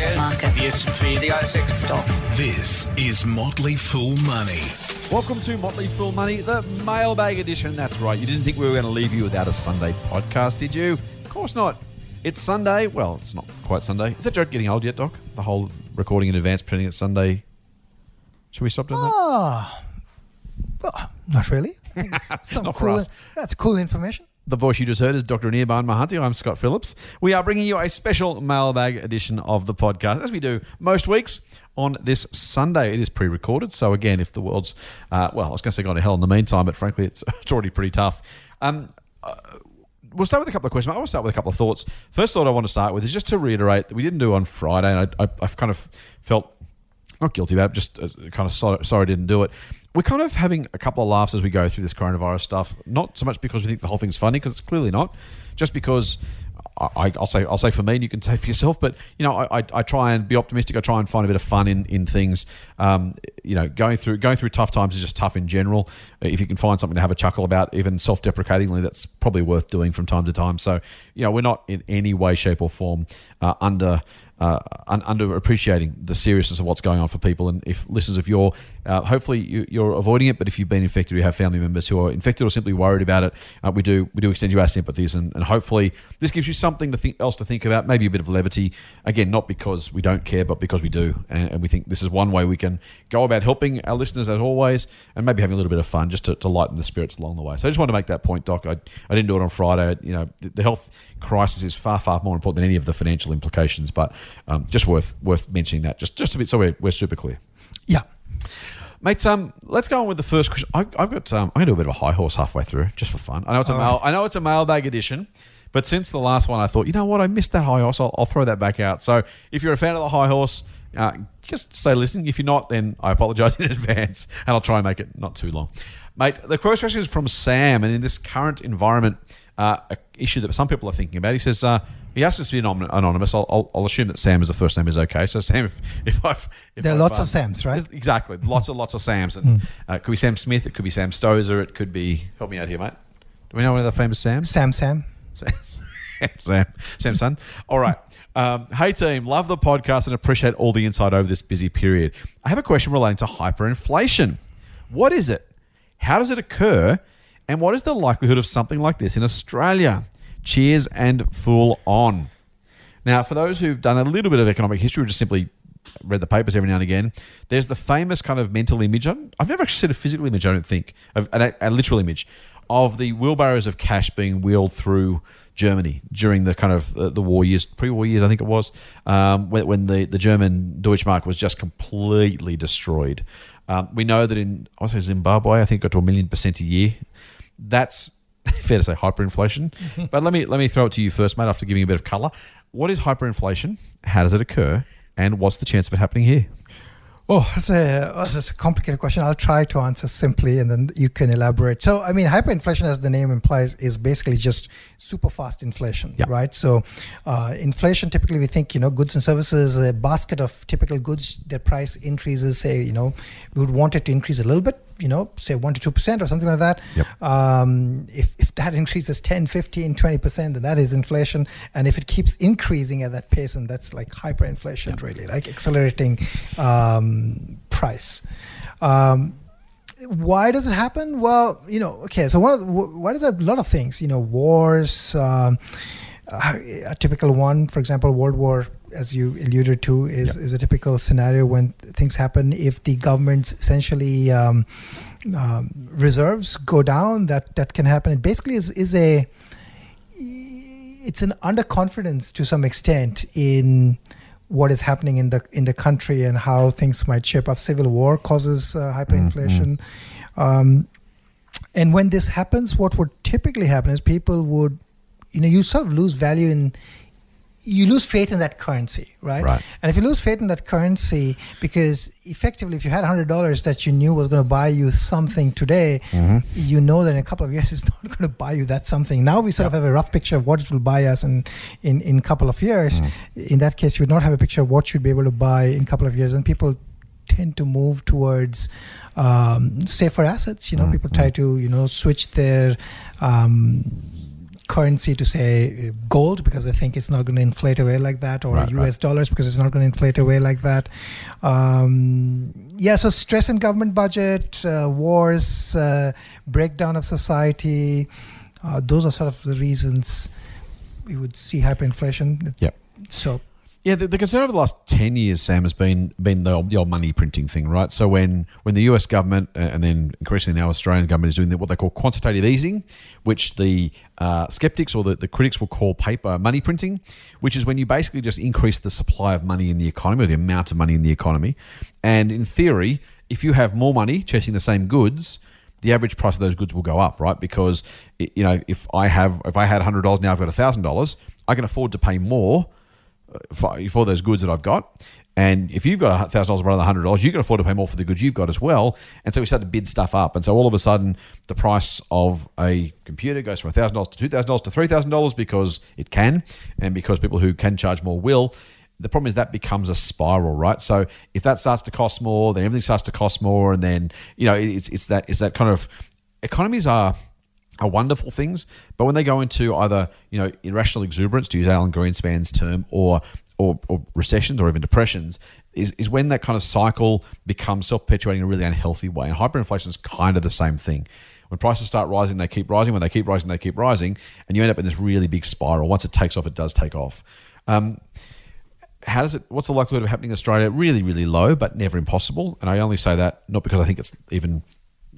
Market. The S&P, the ASX. Stocks. This is Motley Fool Money. Welcome to Motley Fool Money, the mailbag edition. That's right. You didn't think we were going to leave you without a Sunday podcast, did you? Of course not. It's Sunday. Well, it's not quite Sunday. Is that joke getting old yet, Doc? The whole recording in advance, pretending it's Sunday. Should we stop doing that? Ah, well, not really. I think it's some Not for cool, us. That's cool information. The voice you just heard is Dr. Anirban Mahanti. I'm Scott Phillips. We are bringing you a special mailbag edition of the podcast, as we do most weeks on this Sunday. It is pre recorded. So, again, if the world's, uh, well, I was going to say gone to hell in the meantime, but frankly, it's, it's already pretty tough. Um, uh, we'll start with a couple of questions. I want to start with a couple of thoughts. First thought I want to start with is just to reiterate that we didn't do on Friday, and I, I've kind of felt not guilty about it, just uh, kind of sorry, sorry didn't do it. We're kind of having a couple of laughs as we go through this coronavirus stuff. Not so much because we think the whole thing's funny, because it's clearly not. Just because I, I'll say I'll say for me, and you can say for yourself. But you know, I, I, I try and be optimistic. I try and find a bit of fun in in things. Um, you know, going through going through tough times is just tough in general. If you can find something to have a chuckle about, even self deprecatingly, that's probably worth doing from time to time. So you know, we're not in any way, shape, or form uh, under uh, un- under appreciating the seriousness of what's going on for people. And if listeners, if you're uh, hopefully you, you're avoiding it, but if you've been infected, or you have family members who are infected or simply worried about it, uh, we do we do extend you our sympathies, and, and hopefully this gives you something to think else to think about, maybe a bit of levity. Again, not because we don't care, but because we do, and, and we think this is one way we can go about helping our listeners as always, and maybe having a little bit of fun just to, to lighten the spirits along the way. So I just want to make that point, Doc. I, I didn't do it on Friday. You know, the, the health crisis is far far more important than any of the financial implications, but um, just worth worth mentioning that just just a bit so we're, we're super clear. Yeah. Mate, um, let's go on with the first question. I, I've got, um, I'm going to do a bit of a high horse halfway through, just for fun. I know it's a mail, I know it's a mailbag edition, but since the last one, I thought, you know what, I missed that high horse. I'll, I'll throw that back out. So if you're a fan of the high horse, uh, just stay listening. If you're not, then I apologise in advance, and I'll try and make it not too long. Mate, the first question is from Sam, and in this current environment, uh, a issue that some people are thinking about. He says uh, he asked us to be anonymous. I'll, I'll, I'll assume that Sam as the first name is okay. So Sam, if, if I've if There are I've, lots um, of Sams, right? Exactly, lots and lots of Sams, and uh, it could be Sam Smith, it could be Sam Stosur, it could be help me out here, mate. Do we know any other famous Sams? Sam, Sam. Sam, Sam, Sam, son. All right. Um, hey team, love the podcast and appreciate all the insight over this busy period. I have a question relating to hyperinflation. What is it? How does it occur? And what is the likelihood of something like this in Australia? Cheers and full on. Now, for those who've done a little bit of economic history or just simply read the papers every now and again, there's the famous kind of mental image. I've never actually seen a physical image, I don't think, of a, a literal image of the wheelbarrows of cash being wheeled through Germany during the kind of uh, the war years, pre-war years, I think it was, um, when, when the, the German Deutschmark was just completely destroyed. Um, we know that in I say Zimbabwe, I think got to a million percent a year. That's fair to say hyperinflation. but let me let me throw it to you first, mate. After giving you a bit of colour, what is hyperinflation? How does it occur? And what's the chance of it happening here? Oh, that's a, that's a complicated question. I'll try to answer simply and then you can elaborate. So, I mean, hyperinflation, as the name implies, is basically just super fast inflation, Yeah. right? So, uh, inflation typically we think, you know, goods and services, a basket of typical goods, their price increases, say, you know, we would want it to increase a little bit, you know, say 1% to 2% or something like that. Yep. Um, if, if that increases 10, 15, 20%, then that is inflation. And if it keeps increasing at that pace, and that's like hyperinflation, really, like accelerating um, price. Um, why does it happen? Well, you know, okay, so one of the, why does? A lot of things, you know, wars. Um, a typical one, for example, World War, as you alluded to, is, is a typical scenario when things happen. If the government's essentially um, um, reserves go down, that that can happen. It basically is is a it's an underconfidence to some extent in what is happening in the in the country and how things might shape up. Civil war causes uh, hyperinflation, um, and when this happens, what would typically happen is people would, you know, you sort of lose value in. You lose faith in that currency, right? Right. And if you lose faith in that currency, because effectively, if you had hundred dollars that you knew was going to buy you something today, you know that in a couple of years it's not going to buy you that something. Now we sort of have a rough picture of what it will buy us, in in in a couple of years. In that case, you would not have a picture of what you'd be able to buy in a couple of years, and people tend to move towards um, safer assets. You know, people try to you know switch their um, currency to say gold because they think it's not going to inflate away like that, or Right, US right. dollars because it's not going to inflate away like that. Um, yeah, so stress in government budget, uh, wars, uh, breakdown of society. Uh, those are sort of the reasons we would see hyperinflation. Yep. So Yeah, the, the concern over the last ten years, Sam, has been been the, old- the old money printing thing, right? So when when the U.S. government uh, and then increasingly now Australian government is doing what they call quantitative easing, which the uh, skeptics or the, the critics will call paper money printing, which is when you basically just increase the supply of money in the economy or the amount of money in the economy, and in theory, if you have more money chasing the same goods, the average price of those goods will go up, right? Because you know, if I have if I had hundred dollars now, I've got thousand dollars, I can afford to pay more for, for those goods that I've got. And if you've got thousand dollars rather than hundred dollars, you can afford to pay more for the goods you've got as well. And so we start to bid stuff up. And so all of a sudden, the price of a computer goes from thousand dollars to two thousand dollars to three thousand dollars because it can, and because people who can charge more will. The problem is that becomes a spiral, right? So if that starts to cost more, then everything starts to cost more, and then you know it's it's that it's that kind of economies are are wonderful things, but when they go into either you know irrational exuberance, to use Alan Greenspan's term, or or, or recessions or even depressions, is, is when that kind of cycle becomes self perpetuating in a really unhealthy way. And hyperinflation is kind of the same thing. When prices start rising, they keep rising. When they keep rising, they keep rising, and you end up in this really big spiral. Once it takes off, it does take off. Um, how does it what's the likelihood of happening in australia really really low but never impossible and i only say that not because i think it's even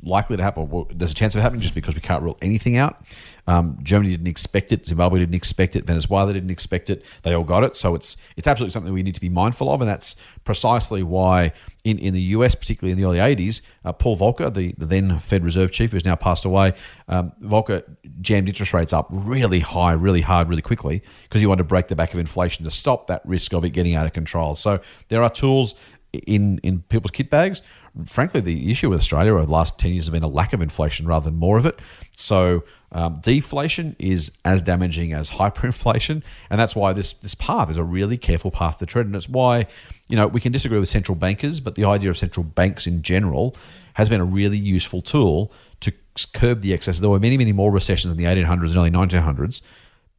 likely to happen well, there's a chance of it happening just because we can't rule anything out. Um, germany didn't expect it. Zimbabwe didn't expect it. Venezuela didn't expect it. They all got it. So it's it's absolutely something we need to be mindful of. And that's precisely why in, in the us particularly in the early 80s uh, paul volcker the, the then fed reserve chief who's now passed away um, volcker jammed interest rates up really high really hard really quickly because he wanted to break the back of inflation to stop that risk of it getting out of control. So there are tools in in people's kit bags. Frankly, the issue with Australia over the last ten years has been a lack of inflation rather than more of it. So um, deflation is as damaging as hyperinflation, and that's why this this path is a really careful path to tread. And it's why you know we can disagree with central bankers, but the idea of central banks in general has been a really useful tool to curb the excess. There were many many more recessions in the 1800s and early 1900s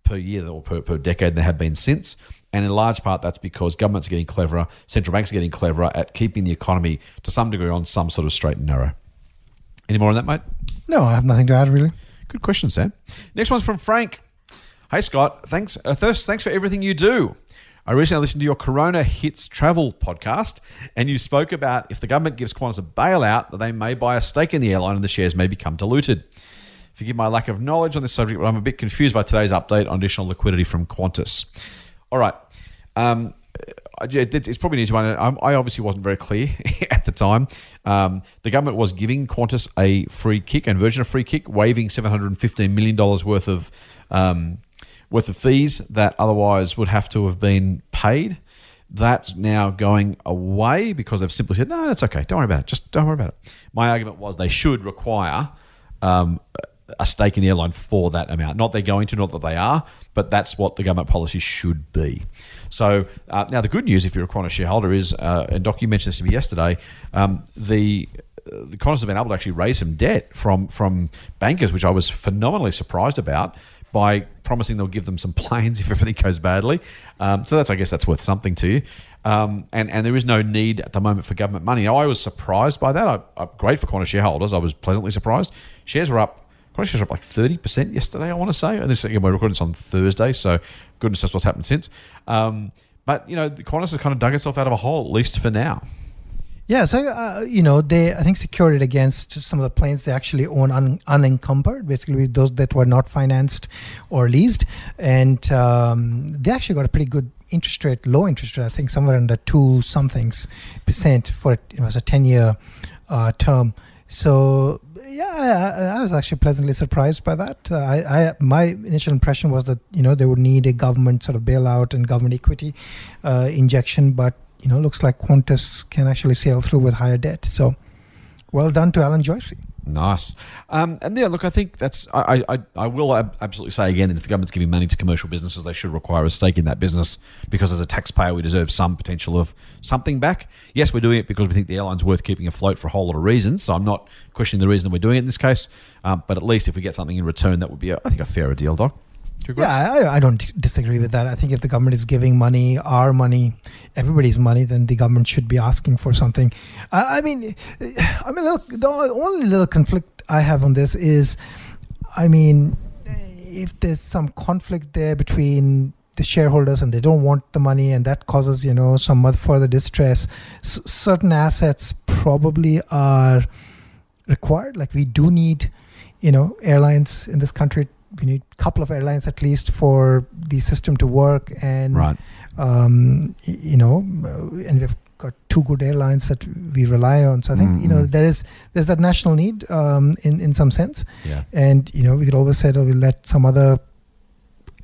per year or per, per decade than there have been since. And in large part, that's because governments are getting cleverer, central banks are getting cleverer at keeping the economy to some degree on some sort of straight and narrow. Any more on that, mate? no, I have nothing to add really. Good question, Sam. Next one's from Frank. Hey, Scott. Thanks. Uh, first, thanks for everything you do. I recently listened to your Corona Hits Travel podcast, and you spoke about if the government gives Qantas a bailout, that they may buy a stake in the airline and the shares may become diluted. Forgive my lack of knowledge on this subject, but I'm a bit confused by today's update on additional liquidity from Qantas. All right. Um, it's probably an easy one. I I obviously wasn't very clear at the time. Um, the government was giving Qantas a free kick and version of free kick, waiving seven hundred and fifteen million dollars worth of um, worth of fees that otherwise would have to have been paid. That's now going away because they've simply said, no, it's okay. Don't worry about it. Just don't worry about it. My argument was they should require um, a stake in the airline for that amount. Not they're going to, not that they are, but that's what the government policy should be. So uh, now the good news, if you're a Qantas shareholder, is uh, and Doc, you mentioned this to me yesterday. Um, the uh, the Qantas have been able to actually raise some debt from from bankers, which I was phenomenally surprised about. By promising they'll give them some planes if everything goes badly, um, so that's I guess that's worth something to you. Um, and and there is no need at the moment for government money. I was surprised by that. I, I, great for Qantas shareholders. I was pleasantly surprised. Shares were up Shares up like thirty percent yesterday. I want to say, and this again we're recording this on Thursday, so goodness knows what's happened since. Um, but you know, the Qantas has kind of dug itself out of a hole, at least for now. Yeah, so uh, you know they I think secured it against some of the planes they actually own un, unencumbered, basically those that were not financed or leased, and um, they actually got a pretty good interest rate, low interest rate. I think somewhere under two somethings percent for it. It was a ten year uh, term. So yeah, I, I was actually pleasantly surprised by that. Uh, I, I my initial impression was that you know they would need a government sort of bailout and government equity uh, injection, but you know looks like Qantas can actually sail through with higher debt. So well done to Alan Joycey. Nice. Um, and yeah, look, I think that's. I, I, I will ab- absolutely say again that if the government's giving money to commercial businesses, they should require a stake in that business because as a taxpayer, we deserve some potential of something back. Yes, we're doing it because we think the airline's worth keeping afloat for a whole lot of reasons. So I'm not questioning the reason we're doing it in this case. Um, but at least if we get something in return, that would be, a, I think, a fairer deal, Doc. Yeah, I, I don't disagree with that. I think if the government is giving money, our money, everybody's money, then the government should be asking for something. I, I mean, eh, I'm a little. The only little conflict I have on this is, I mean, if there's some conflict there between the shareholders and they don't want the money and that causes you know some further distress S- certain assets probably are required like we do need you know airlines in this country we need a couple of airlines at least for the system to work and Right. um, you know uh, and we've got two good airlines that we rely on so i think you know Mhm. there is there's that national need um, in in some sense Yeah. and you know we could always say that we'll let some other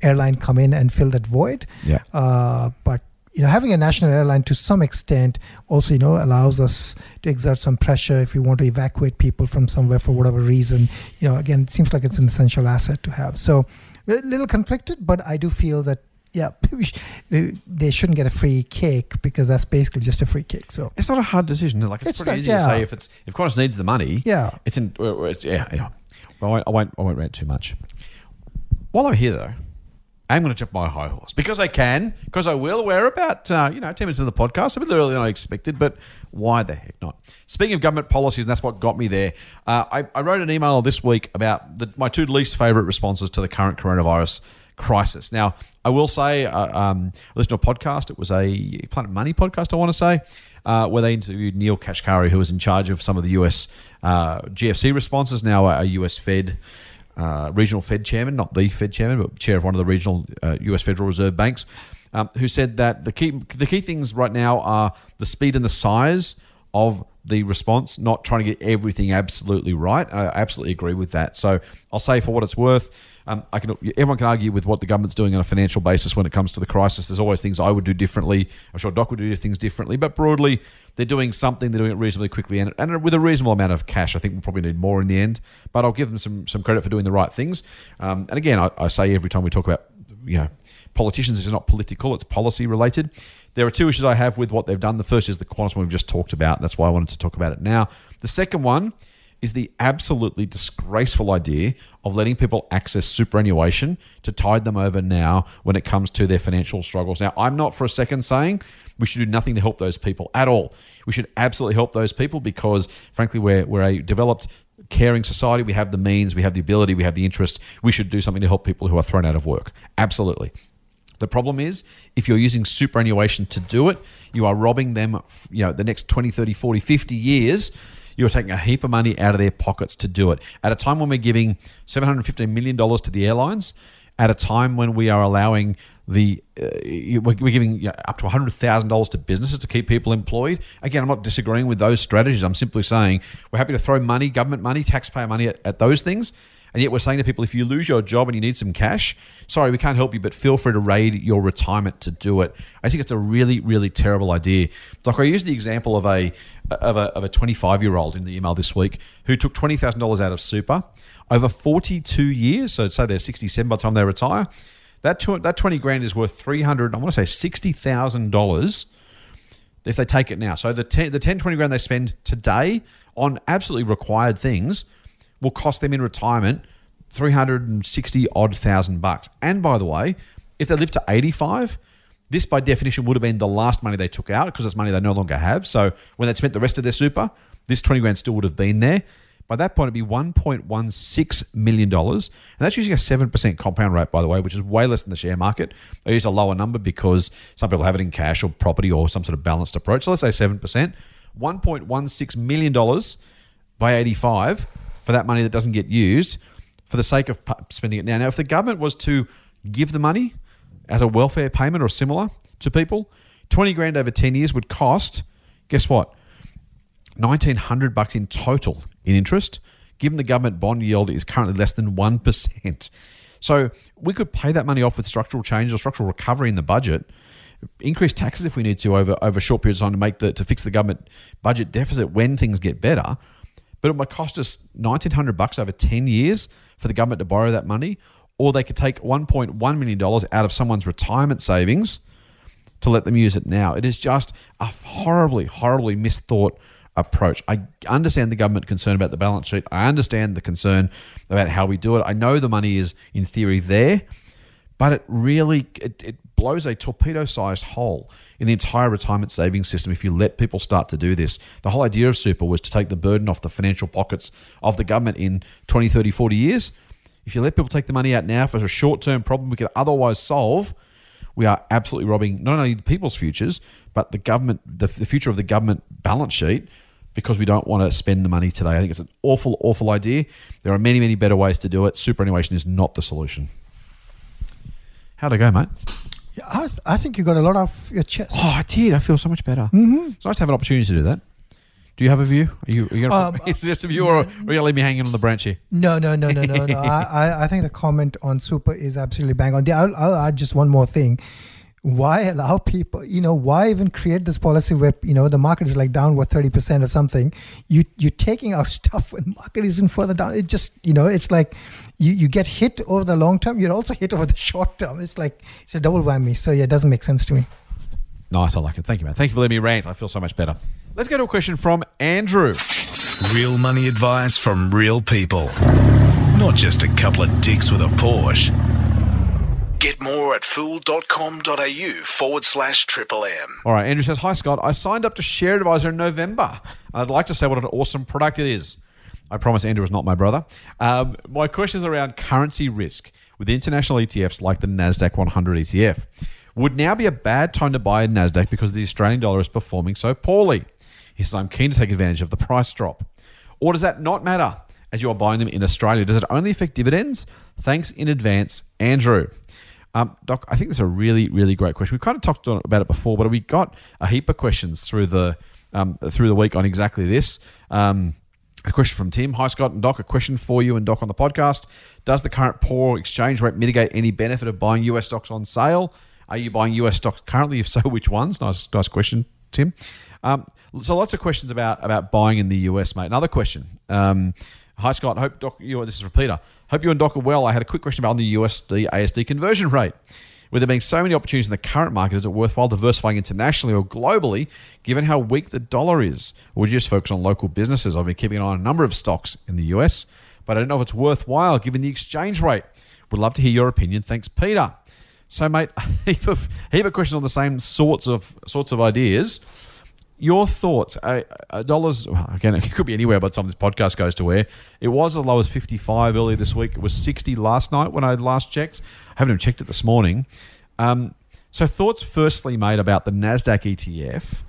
airline come in and fill that void Yeah. uh, but you know having a national airline to some extent also you know allows us to exert some pressure if we want to evacuate people from somewhere for whatever reason you know again it seems like it's an essential asset to have so a little conflicted but i do feel that yeah we sh- we- they shouldn't get a free cake because that's basically just a free cake so It's not a hard decision. Like it's, It's pretty not- easy yeah. to say if it's if Qantas needs the money. yeah It's in. It's, yeah. yeah. Well, I won't, I won't. I won't rant too much. While I'm here, though, I'm going to jump my high horse because I can, because I will. We're about uh, you know ten minutes into the podcast, a bit earlier than I expected, but why the heck not? Speaking of government policies, and that's what got me there. Uh, I, I wrote an email this week about the, my two least favourite responses to the current coronavirus crisis. Now, I will say, uh, um, I listened to a podcast. It was a Planet Money podcast, I want to say, uh, where they interviewed Neel Kashkari, who was in charge of some of the US uh, GFC responses, now a US Fed. Uh, regional Fed chairman, not the Fed chairman, but chair of one of the regional uh, U.S. Federal Reserve banks, um, who said that the key the key things right now are the speed and the size of the response, not trying to get everything absolutely right. I absolutely agree with that. So I'll say for what it's worth, um, I can everyone can argue with what the government's doing on a financial basis when it comes to the crisis. There's always things I would do differently. I'm sure Doc would do things differently, but broadly, they're doing something. They're doing it reasonably quickly and, and with a reasonable amount of cash. I think we'll probably need more in the end, but I'll give them some some credit for doing the right things. Um, and again, I, I say every time we talk about you know politicians, it's not political; it's policy related. There are two issues I have with what they've done. The first is the Qantas one we've just talked about. That's why I wanted to talk about it now. The second one is the absolutely disgraceful idea of letting people access superannuation to tide them over now when it comes to their financial struggles. Now, I'm not for a second saying we should do nothing to help those people at all. We should absolutely help those people because, frankly, we're, we're a developed, caring society. We have the means, we have the ability, we have the interest. We should do something to help people who are thrown out of work. Absolutely. The problem is, if you're using superannuation to do it, you are robbing them, you know, the next 20, 30, 40, 50 years. You're taking a heap of money out of their pockets to do it. At a time when we're giving $750 million to the airlines, at a time when we are allowing the, uh, we're giving you know, up to $100,000 to businesses to keep people employed. Again, I'm not disagreeing with those strategies. I'm simply saying we're happy to throw money, government money, taxpayer money at, at those things. And yet we're saying to people, if you lose your job and you need some cash, sorry, we can't help you, but feel free to raid your retirement to do it. I think it's a really, really terrible idea. Like I used the example of a of a of a 25 year old in the email this week who took twenty thousand dollars out of super over 42 years. So say they're 67 by the time they retire. That two, that 20 grand is worth 300. I want to say sixty thousand dollars if they take it now. So the 10, the 10 20 grand they spend today on absolutely required things will cost them in retirement 360 odd thousand bucks. And by the way, if they live to 85, this by definition would have been the last money they took out because it's money they no longer have. So when they spent the rest of their super, this 20 grand still would have been there. By that point, it'd be $1.16 million. And that's using a 7% compound rate, by the way, which is way less than the share market. I use a lower number because some people have it in cash or property or some sort of balanced approach. So let's say 7%. $1.16 million by 85 for that money that doesn't get used for the sake of spending it now. Now, if the government was to give the money as a welfare payment or similar to people, 20 grand over 10 years would cost, guess what? 1900 bucks in total in interest, given the government bond yield is currently less than 1%. So we could pay that money off with structural change or structural recovery in the budget, increase taxes if we need to over over short periods of time to make the to fix the government budget deficit when things get better. But it might cost us 1900 bucks over 10 years for the government to borrow that money, or they could take 1.1 million dollars out of someone's retirement savings to let them use it now. It is just a horribly, horribly misthought approach. I understand the government concern about the balance sheet. I understand the concern about how we do it. I know the money is, in theory, there. but it really it, it blows a torpedo-sized hole in the entire retirement savings system if you let people start to do this. The whole idea of super was to take the burden off the financial pockets of the government in 20, 30, 40 years. If you let people take the money out now for a short-term problem we could otherwise solve, we are absolutely robbing not only the people's futures, but the government, the, the future of the government balance sheet because we don't want to spend the money today. I think it's an awful, awful idea. There are many, many better ways to do it. Superannuation is not the solution. How'd I go, mate? I, th- I think you got a lot off your chest. Oh, I did. I feel so much better. Mm-hmm. It's nice to have an opportunity to do that. Do you have a view? Are you, are you gonna, Um, is this a view or are you leave me hanging on the branch here? No, no, no, no, no, no. I, I, I think the comment on super is absolutely bang on. I'll, I'll add just one more thing. Why allow people? You know, why even create this policy where you know the market is like down what thirty percent or something? You you're taking out stuff when market isn't further down. It just you know it's like you you get hit over the long term. You're also hit over the short term. It's like it's a double whammy. So yeah, it doesn't make sense to me. Nice. I like it. Thank you, man. Thank you for letting me rant. I feel so much better. Let's go to a question from Andrew. Real money advice from real people. Not just a couple of dicks with a Porsche. Get more at fool.com.au forward slash triple M. All right, Andrew says, Hi, Scott. I signed up to Share Advisor in November. I'd like to say what an awesome product it is. I promise Andrew is not my brother. Um, my question is around currency risk with international ETFs like the NASDAQ 100 ETF. Would now be a bad time to buy a NASDAQ because the Australian dollar is performing so poorly? He says, I'm keen to take advantage of the price drop. Or does that not matter as you are buying them in Australia? Does it only affect dividends? Thanks in advance, Andrew. Um, Doc, I think this is a really, really great question. We've kind of talked about it before, but we got a heap of questions through the um, through the week on exactly this. Um, a question from Tim. Hi, Scott and Doc. A question for you and Doc on the podcast. Does the current poor exchange rate mitigate any benefit of buying US stocks on sale? Are you buying US stocks currently? If so, which ones? Nice, nice question, Tim. Um, so lots of questions about about buying in the US, mate. Another question. Um, hi, Scott. Hope Doc. You. This is from Peter. Hope you and Doc are well. I had a quick question about the USD ASD conversion rate. With there being so many opportunities in the current market, is it worthwhile diversifying internationally or globally, given how weak the dollar is? Or would you just focus on local businesses? I've been keeping an eye on a number of stocks in the US, but I don't know if it's worthwhile given the exchange rate. Would love to hear your opinion. Thanks, Peter. So, mate, a heap of, heap of questions on the same sorts of sorts of ideas. Your thoughts? Uh, dollars again. It could be anywhere by the time this podcast goes to air. It was as low as fifty-five earlier this week. It was sixty last night when I last checked. I haven't even checked it this morning. Um, so, thoughts firstly, made about the Nasdaq ETF.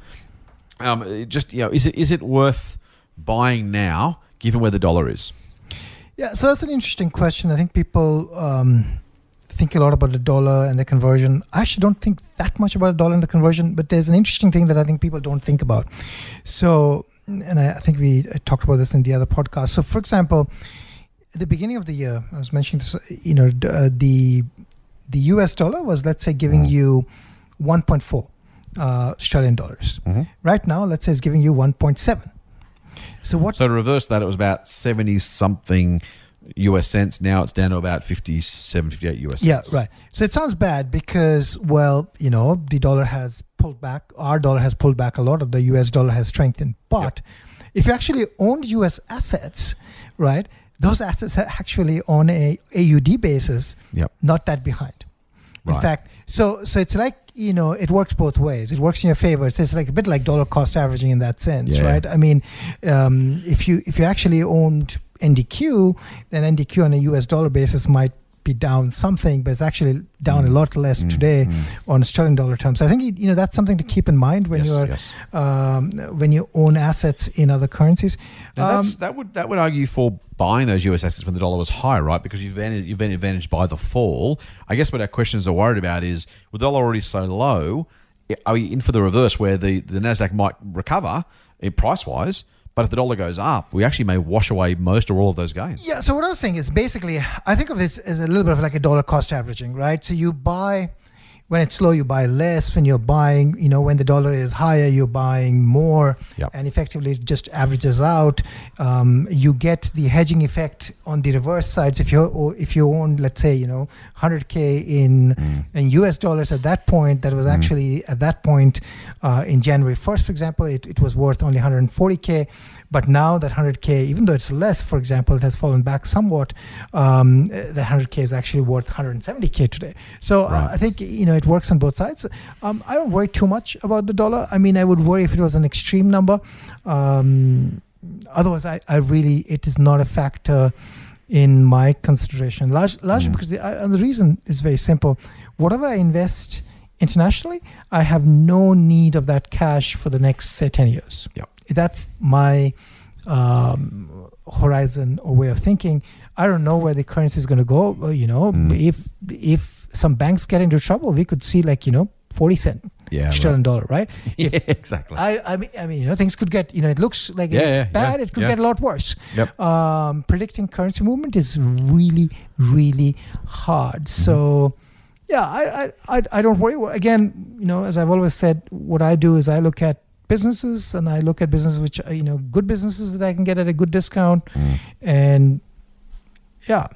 Um, just you know, is it is it worth buying now, given where the dollar is? Yeah, so that's an interesting question. I think people um, think a lot about the dollar and the conversion. I actually don't think that much about the dollar and the conversion, but there's an interesting thing that I think people don't think about. So, and I, I think we talked about this in the other podcast. So, for example, at the beginning of the year, I was mentioning this, you know, d- uh, the the US dollar was, let's say, giving you 1.4 uh, Australian dollars. Right now, let's say it's giving you 1.7. So what So to reverse that, it was about seventy something US cents. Now it's down to about 57, 58 US Yeah, cents. Yeah, right. So it sounds bad because, well, you know, the dollar has pulled back. Our dollar has pulled back a lot. Of the U.S. dollar has strengthened. But if you actually owned U.S. assets, right, those assets are actually on a AUD basis, Yep. not that behind. In fact, so so it's like you know it works both ways. It works in your favor. It's, it's like a bit like dollar cost averaging in that sense, Yeah. right? I mean, um, if you if you actually owned NDQ, then NDQ on a US dollar basis might be down something, but it's actually down a Mm. lot less today on Australian dollar terms. I think you know that's something to keep in mind when Yes, you're yes. um, when you own assets in other currencies. Now Um, that's, that would that would argue for buying those US assets when the dollar was high, right? Because you've been you've been advantaged by the fall. I guess what our questions are worried about is with the dollar already so low, are we in for the reverse where the the Nasdaq might recover price wise, but if the dollar goes up, we actually may wash away most or all of those gains. Yeah. So what I was saying is basically, I think of this as a little bit of like a dollar cost averaging, right? So you buy when it's low, you buy less. When you're buying, you know, when the dollar is higher, you're buying more, Yep. and effectively it just averages out. Um, you get the hedging effect on the reverse sides. If you if you own, let's say, you know, 100k in Mm. in US dollars at that point, that was actually at that point uh, in January 1st, for example, it, it was worth only 140k. But now that 100k, even though it's less, for example, it has fallen back somewhat. Um, uh, that 100k is actually worth 170k today. So uh, I think you know it works on both sides. Um, I don't worry too much about the dollar. I mean, I would worry if it was an extreme number. Um, otherwise, I, I really it is not a factor in my consideration. Large, largely Mm. because the, and the reason is very simple. Whatever I invest internationally, I have no need of that cash for the next say 10 years. Yep. That's my um, horizon or way of thinking. I don't know where the currency is going to go. uh, You know, Mm. if if some banks get into trouble, we could see like you know 40 cent Yeah, sterling dollar, right? yeah, exactly. I, I mean, I mean, you know, things could get, you know, it looks like Yeah, it's yeah, bad. it could get a lot worse. Yep. Um, predicting currency movement is really, really hard. Mm-hmm. So, yeah, I, I, I, I don't worry. Again, you know, as I've always said, what I do is I look at businesses and I look at businesses which, are, you know, good businesses that I can get at a good discount, Mm. and yeah,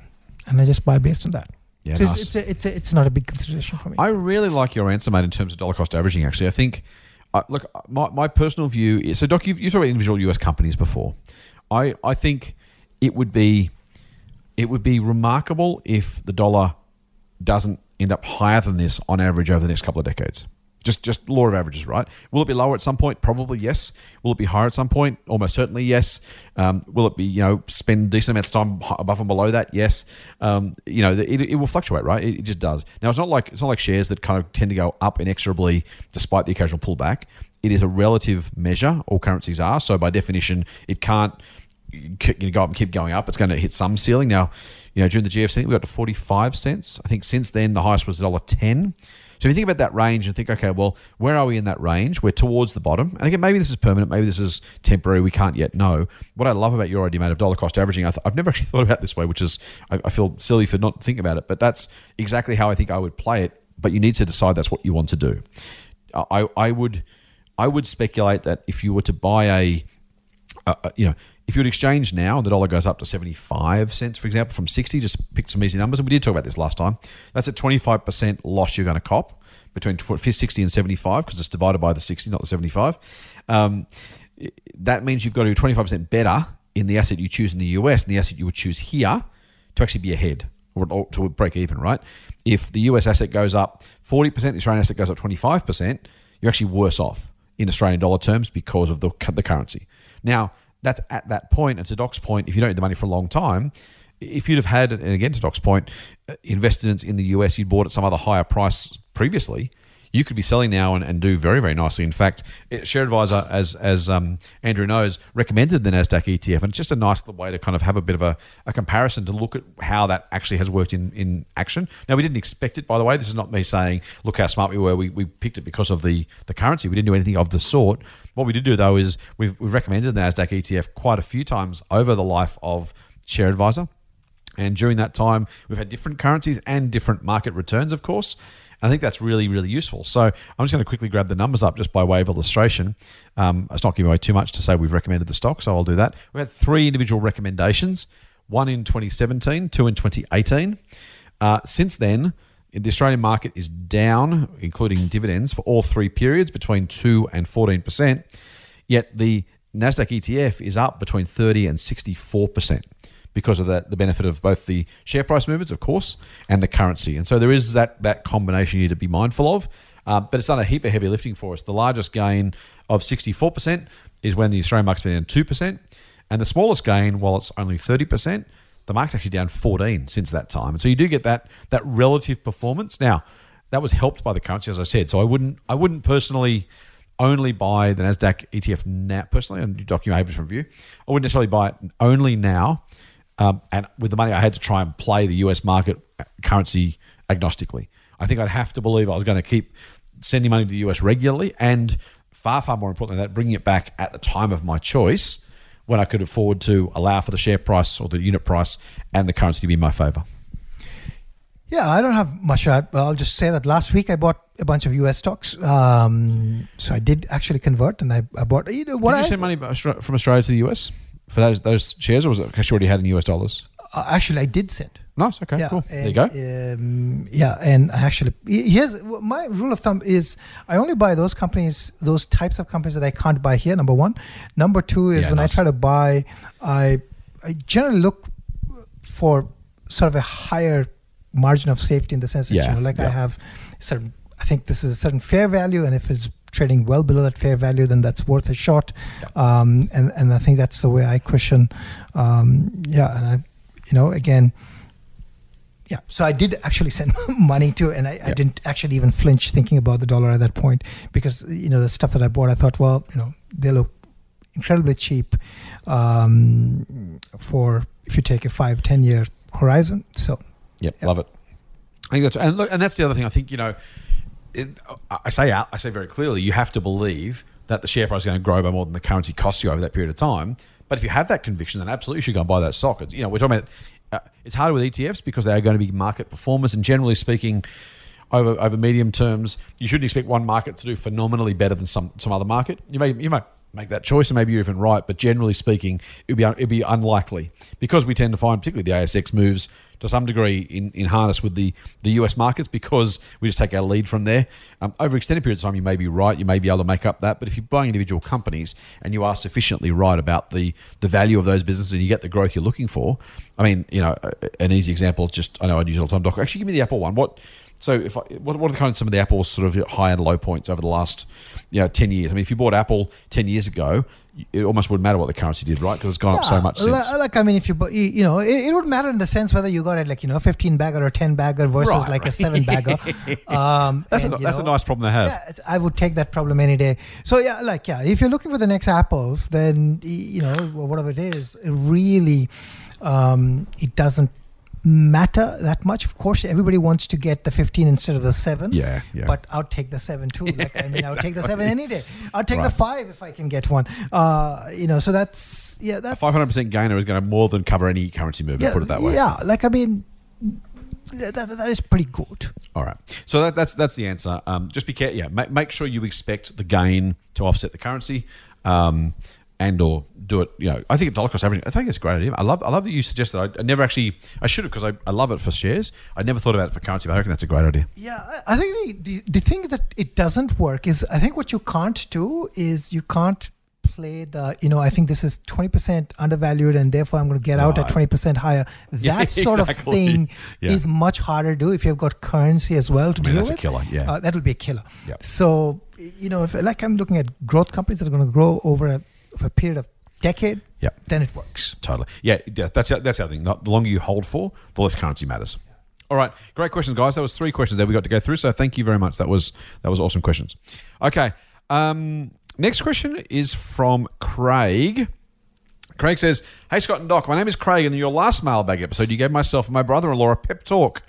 and I just buy based on that. Yeah, so nice. it's, it's, a, it's, a, it's not a big consideration for me. I really like your answer, mate, in terms of dollar cost averaging. Actually, I think, uh, look, my, my personal view is so. Doc, you've, you've talked about individual US companies before. I I think it would be it would be remarkable if the dollar doesn't end up higher than this on average over the next couple of decades. Just just law of averages, right? Will it be lower at some point? Probably yes. Will it be higher at some point? Almost certainly yes. Um, will it be you know spend decent amounts of time above and below that? Yes. Um, you know it, it will fluctuate, right? It, it just does. Now it's not like it's not like shares that kind of tend to go up inexorably despite the occasional pullback. It is a relative measure. All currencies are so by definition it can't go up and keep going up. It's going to hit some ceiling. Now, you know, during the GFC, we got to 45 cents. I think since then, the highest was $1.10. So if you think about that range and think, okay, well, where are we in that range? We're towards the bottom. And again, maybe this is permanent, maybe this is temporary. We can't yet know. What I love about your idea, mate, of dollar cost averaging, I I've never actually thought about this way, which is, I, I feel silly for not thinking about it, but that's exactly how I think I would play it. But you need to decide that's what you want to do. I, I would, I would speculate that if you were to buy a, you know, if you would exchange now and the dollar goes up to 75 cents, for example, from 60, just pick some easy numbers. And we did talk about this last time. That's a 25% loss you're going to cop between tw- 60 and 75 because it's divided by the 60, not the 75. Um, that means you've got to do 25% better in the asset you choose in the US and the asset you would choose here to actually be ahead or, or to break even, right? If the US asset goes up 40%, the Australian asset goes up 25%, you're actually worse off in Australian dollar terms because of the, the currency. Now, that's at that point, and to Doc's point, if you don't need the money for a long time, if you'd have had, and again to Doc's point, uh, investments in the US, you'd bought at some other higher price previously, you could be selling now and, and do very, very nicely. In fact, it- Share Advisor, as as um, Andrew knows, recommended the NASDAQ ETF. And it's just a nice little way to kind of have a bit of a, a comparison to look at how that actually has worked in, in action. Now, we didn't expect it, by the way. This is not me saying, look how smart we were. We, we picked it because of the, the currency. We didn't do anything of the sort. What we did do, though, is we've, we've recommended the NASDAQ ETF quite a few times over the life of Share Advisor. And during that time, we've had different currencies and different market returns, of course. I think that's really, really useful. So I'm just going to quickly grab the numbers up just by way of illustration. Um, it's not giving away too much to say we've recommended the stock, so I'll do that. We had three individual recommendations one in 2017, two in 2018. Uh, since then, the Australian market is down, including dividends, for all three periods between 2 and 14%. Yet the NASDAQ ETF is up between 30 and 64% because of that, the benefit of both the share price movements, of course, and the currency. And so there is that, that combination you need to be mindful of. Um, but it's done a heap of heavy lifting for us. The largest gain of 64% is when the Australian market's been down 2%. And the smallest gain, while it's only 30%, the market's actually down 14 since that time. And so you do get that that relative performance. Now, that was helped by the currency, as I said. So I wouldn't I wouldn't personally only buy the Nasdaq ETF now. Personally, and document different view, I wouldn't necessarily buy it only now. Um, and with the money I had to try and play the US market currency agnostically, I think I'd have to believe I was going to keep sending money to the US regularly, and far far more importantly than that, bringing it back at the time of my choice when I could afford to allow for the share price or the unit price and the currency to be in my favor. Yeah, I don't have much. to add, but I'll just say that last week I bought a bunch of US stocks. Um, so I did actually convert, and I, I bought. You know, what Did you I, send money from Australia to the US for those those shares, or was it cash you already had in US dollars? uh, actually I did send. Nice. Okay. yeah, cool. There you go. Um, yeah, and actually here's my rule of thumb is I only buy those companies, those types of companies that I can't buy here. Number one. Number two is Yeah, when nice. I try to buy, I I generally look for sort of a higher margin of safety in the sense that Yeah, you know, like I have certain. I think this is a certain fair value, and if it's trading well below that fair value, then that's worth a shot. Um, and and I think that's the way I cushion. Um, yeah, and I, you know, again, yeah. So I did actually send money to, and I, I didn't actually even flinch thinking about the dollar at that point because you know the stuff that I bought, I thought, well, you know, they look incredibly cheap um, for if you take a five, ten year horizon. So Yep, Yeah. love it. I think that's and look, and that's the other thing. I think you know, I say out, I say very clearly, you have to believe that the share price is going to grow by more than the currency costs you over that period of time. But if you have that conviction, then absolutely you should go and buy that stock. It's, you know, we're talking about. Uh, it's harder with ETFs because they are going to be market performers, and generally speaking, over over medium terms, you shouldn't expect one market to do phenomenally better than some some other market. You may you might make that choice, and maybe you're even right. But generally speaking, it'd be it'd be unlikely because we tend to find, particularly the ASX moves to some degree in, in harness with the, the US markets because we just take our lead from there. Um, over extended periods of time, you may be right. You may be able to make up that. But if you're buying individual companies and you are sufficiently right about the, the value of those businesses and you get the growth you're looking for, I mean, you know, an easy example, just I know I'd use all the time, Doc. Actually, give me the Apple one. What? So, if I, what, what are the kind of some of the Apple's sort of high and low points over the last, you know, ten years? I mean, if you bought Apple ten years ago, it almost wouldn't matter what the currency did, right? Because it's gone up so much since. Like I mean, if you you, know, it, it would matter in the sense whether you got it like you know, fifteen bagger or ten bagger versus Right, like a seven bagger. Um, That's, and, a, that's a nice problem to have. Yeah, it's, I would take that problem any day. So yeah, like yeah, if you're looking for the next apples, then you know whatever it is, it really, um, it doesn't matter that much. Of course, everybody wants to get the 15 instead of the seven. Yeah, yeah. But I'll take the seven too. Like I mean, I'll take the seven any day. I'll take Right. the five if I can get one. Uh, you know, so that's yeah, that's Five hundred percent gainer is going to more than cover any currency movement. put it that way. Yeah, like I mean, that, that, that is pretty good. All right. So that, that's that's the answer. Um, just be careful. Yeah. Make, make sure you expect the gain to offset the currency, um, and or do it. You know, I think dollar cost averaging. I think it's a great idea. I love I love that you suggested. I, I never actually. I should have because I, I love it for shares. I never thought about it for currency, but I reckon that's a great idea. Yeah, I think the, the, the thing that it doesn't work is I think what you can't do is you can't play the, you know, I think this is 20% undervalued and therefore I'm going to get out at 20% higher. That Yeah, sort of thing Yeah. is much harder to do if you've got currency as well to I mean, deal that's a killer, yeah. Uh, that'll be a killer. Yeah. So, you know, if like I'm looking at growth companies that are going to grow over a, over a period of decade, Yeah. then it works. Totally. Yeah, yeah that's that's the other thing. The longer you hold for, the less currency matters. All right, great questions, guys. That was three questions that we got to go through. So thank you very much. That was that was awesome questions. Okay, um, next question is from Craig. Craig says, "Hey Scott and Doc, my name is Craig, and in your last mailbag episode, you gave myself and my brother-in-law a pep talk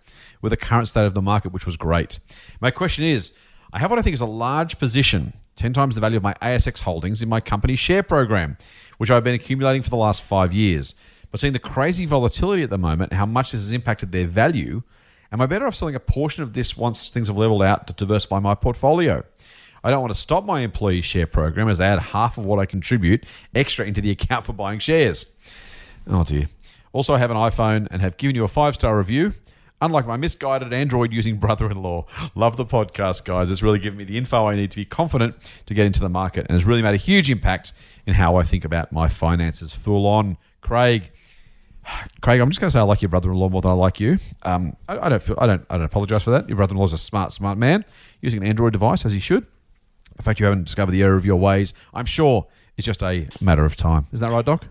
with the current state of the market, which was great. My question is, I have what I think is a large position, ten times the value of my ASX holdings in my company share program, which I've been accumulating for the last five years. But seeing the crazy volatility at the moment, how much this has impacted their value, am I better off selling a portion of this once things have leveled out to diversify my portfolio?" I don't want to stop my employee share program as they add half of what I contribute extra into the account for buying shares. Oh dear. Also, I have an iPhone and have given you a five star review. Unlike my misguided Android using brother in law. Love the podcast, guys. It's really given me the info I need to be confident to get into the market and has really made a huge impact in how I think about my finances. Full on. Craig. Craig, I'm just going to say I like your brother-in-law more than I like you. Um, I, I don't feel I don't I don't apologise for that. Your brother-in-law's a smart, smart man using an Android device as he should. The fact you haven't discovered the error of your ways, I'm sure, is just a matter of time. Isn't that right, Doc?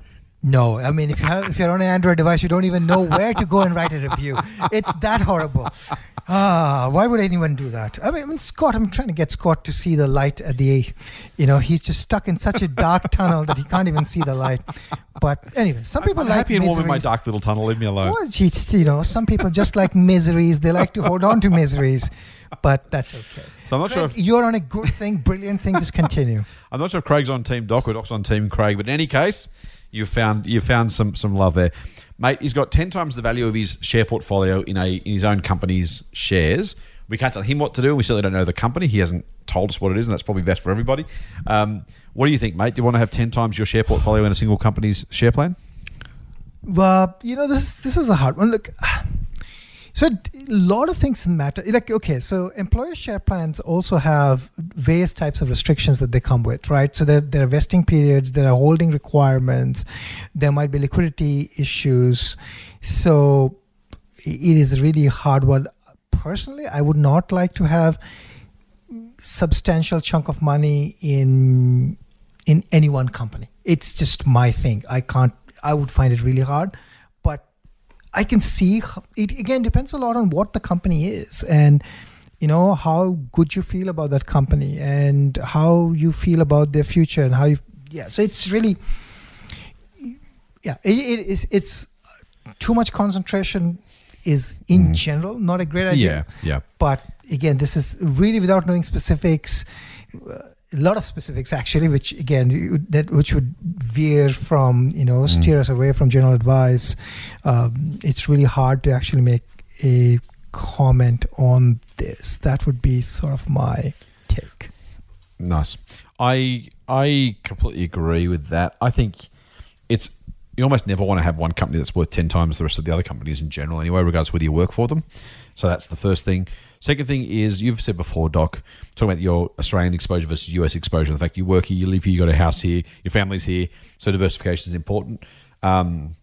No, I mean if you have if you're on an Android device, you don't even know where to go and write a review. It's that horrible. Ah, why would anyone do that? I mean, I mean, Scott, I'm trying to get Scott to see the light at the, you know, he's just stuck in such a dark tunnel that he can't even see the light. But anyway, some people I'm like happy and warm in my dark little tunnel. Leave me alone. Well, geez, you know, some people just like miseries. They like to hold on to miseries. But that's okay. So I'm not sure if you're on a good thing, brilliant thing. Just continue. I'm not sure if Craig's on Team Doc or Doc's on Team Craig, but in any case, you found you found some some love there, mate. He's got ten times the value of his share portfolio in a in his own company's shares. We can't tell him what to do, and we certainly don't know the company. He hasn't told us what it is, and that's probably best for everybody. Um, what do you think, mate? Do you want to have ten times your share portfolio in a single company's share plan? Well, you know, this this is a hard one. Look, so a lot of things matter. Like, okay, so employer share plans also have various types of restrictions that they come with, right? So there, there are vesting periods, there are holding requirements, there might be liquidity issues. So it is really hard one. Personally, I would not like to have substantial chunk of money in in any one company. It's just my thing. I can't. I would find it really hard, I can see it again depends a lot on what the company is and you know how good you feel about that company and how you feel about their future and how you yeah so it's really yeah it, it is it's too much concentration is in general not a great idea. Yeah. but again this is really without knowing specifics. uh, a lot of specifics actually which again you- that which would veer from you know steer us away from general advice um, it's really hard to actually make a comment on this that would be sort of my take Nice. I I completely agree with that. I think it's you almost never want to have one company that's worth ten times the rest of the other companies in general, anyway, regardless of whether you work for them. So that's the first thing. Second thing is you've said before, Doc, talking about your Australian exposure versus US exposure. The fact you work here, you live here, you got a house here, your family's here, so diversification is important. Um,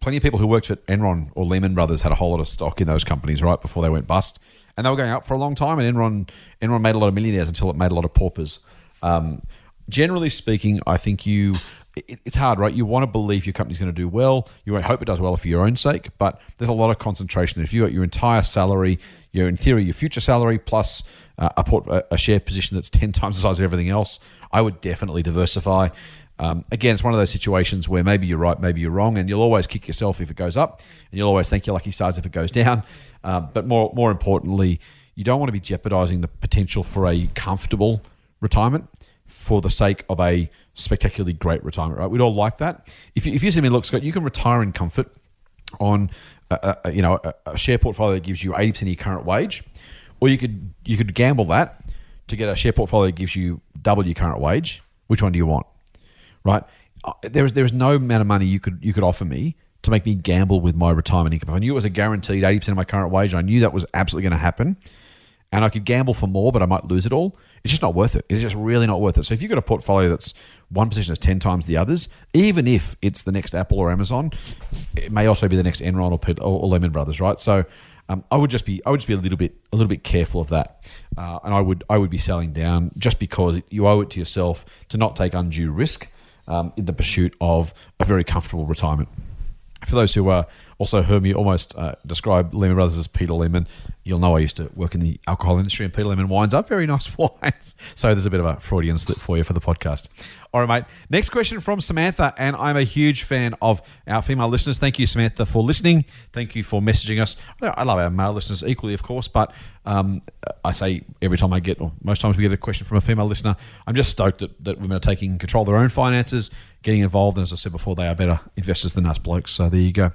plenty of people who worked at Enron or Lehman Brothers had a whole lot of stock in those companies right before they went bust, and they were going up for a long time. And Enron Enron made a lot of millionaires until it made a lot of paupers. Um, generally speaking, I think you it, it's hard, right? You want to believe your company's going to do well. You hope it does well for your own sake, but there's a lot of concentration. If you got your entire salary, your in theory your future salary plus uh, a, port, a share position that's ten times the size of everything else, I would definitely diversify. Um, again, it's one of those situations where maybe you're right, maybe you're wrong, and you'll always kick yourself if it goes up, and you'll always thank your lucky stars if it goes down. Um, but more, more importantly, you don't want to be jeopardizing the potential for a comfortable retirement for the sake of a spectacularly great retirement. Right? We'd all like that. If you, if you to me, look, Scott, you can retire in comfort on a, a, you know a, a share portfolio that gives you eighty percent of your current wage, or you could you could gamble that to get a share portfolio that gives you double your current wage. Which one do you want? right? Uh, There is there is no amount of money you could you could offer me to make me gamble with my retirement income. I knew it was a guaranteed eighty percent of my current wage, I knew that was absolutely going to happen, and I could gamble for more, but I might lose it all. It's just not worth it. It's just really not worth it. So if you've got a portfolio that's one position is ten times the others, even if it's the next Apple or Amazon, it may also be the next Enron or, or, Lehman Brothers, right? So um, I would just be I would just be a little bit a little bit careful of that, uh, and I would I would be selling down just because you owe it to yourself to not take undue risk um, in the pursuit of a very comfortable retirement. For those who uh, also heard me almost uh, describe Lehman Brothers as Peter Lehmann, you'll know I used to work in the alcohol industry, and Peter Lehmann wines are very nice wines. So there's a bit of a Freudian slip for you for the podcast. All right, mate. Next question from Samantha, and I'm a huge fan of our female listeners. Thank you, Samantha, for listening. Thank you for messaging us. I love our male listeners equally, of course, but um, I say every time I get, or most times we get a question from a female listener, I'm just stoked that, that women are taking control of their own finances, getting involved, and as I said before, they are better investors than us blokes. So there you go.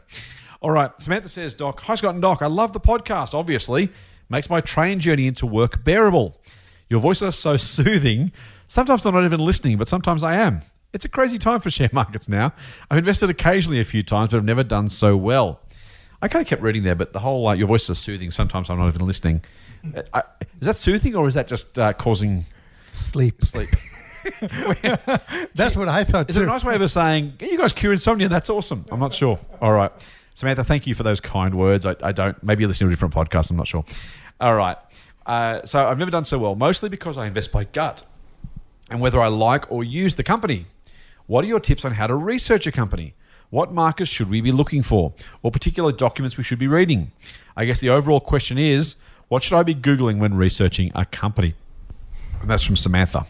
All right, Samantha says, Doc, hi Scott and Doc, I love the podcast, obviously. Makes my train journey into work bearable. Your voices are so soothing. Sometimes I'm not even listening, but sometimes I am. It's a crazy time for share markets now. I've invested occasionally a few times, but I've never done so well. I kind of kept reading there, but the whole uh, your voices are soothing. Sometimes I'm not even listening. Uh, I, is that soothing or is that just uh, causing sleep sleep? that's what i thought Is it a nice way of saying, "Yeah, you guys cure insomnia? That's awesome. I'm not sure. All right. Samantha, thank you for those kind words. I, I don't, maybe you're listening to a different podcast. I'm not sure. All right. Uh, so I've never done so well, mostly because I invest by gut and whether I like or use the company. What are your tips on how to research a company? What markers should we be looking for, or particular documents we should be reading? I guess the overall question is what should I be Googling when researching a company? And that's from Samantha.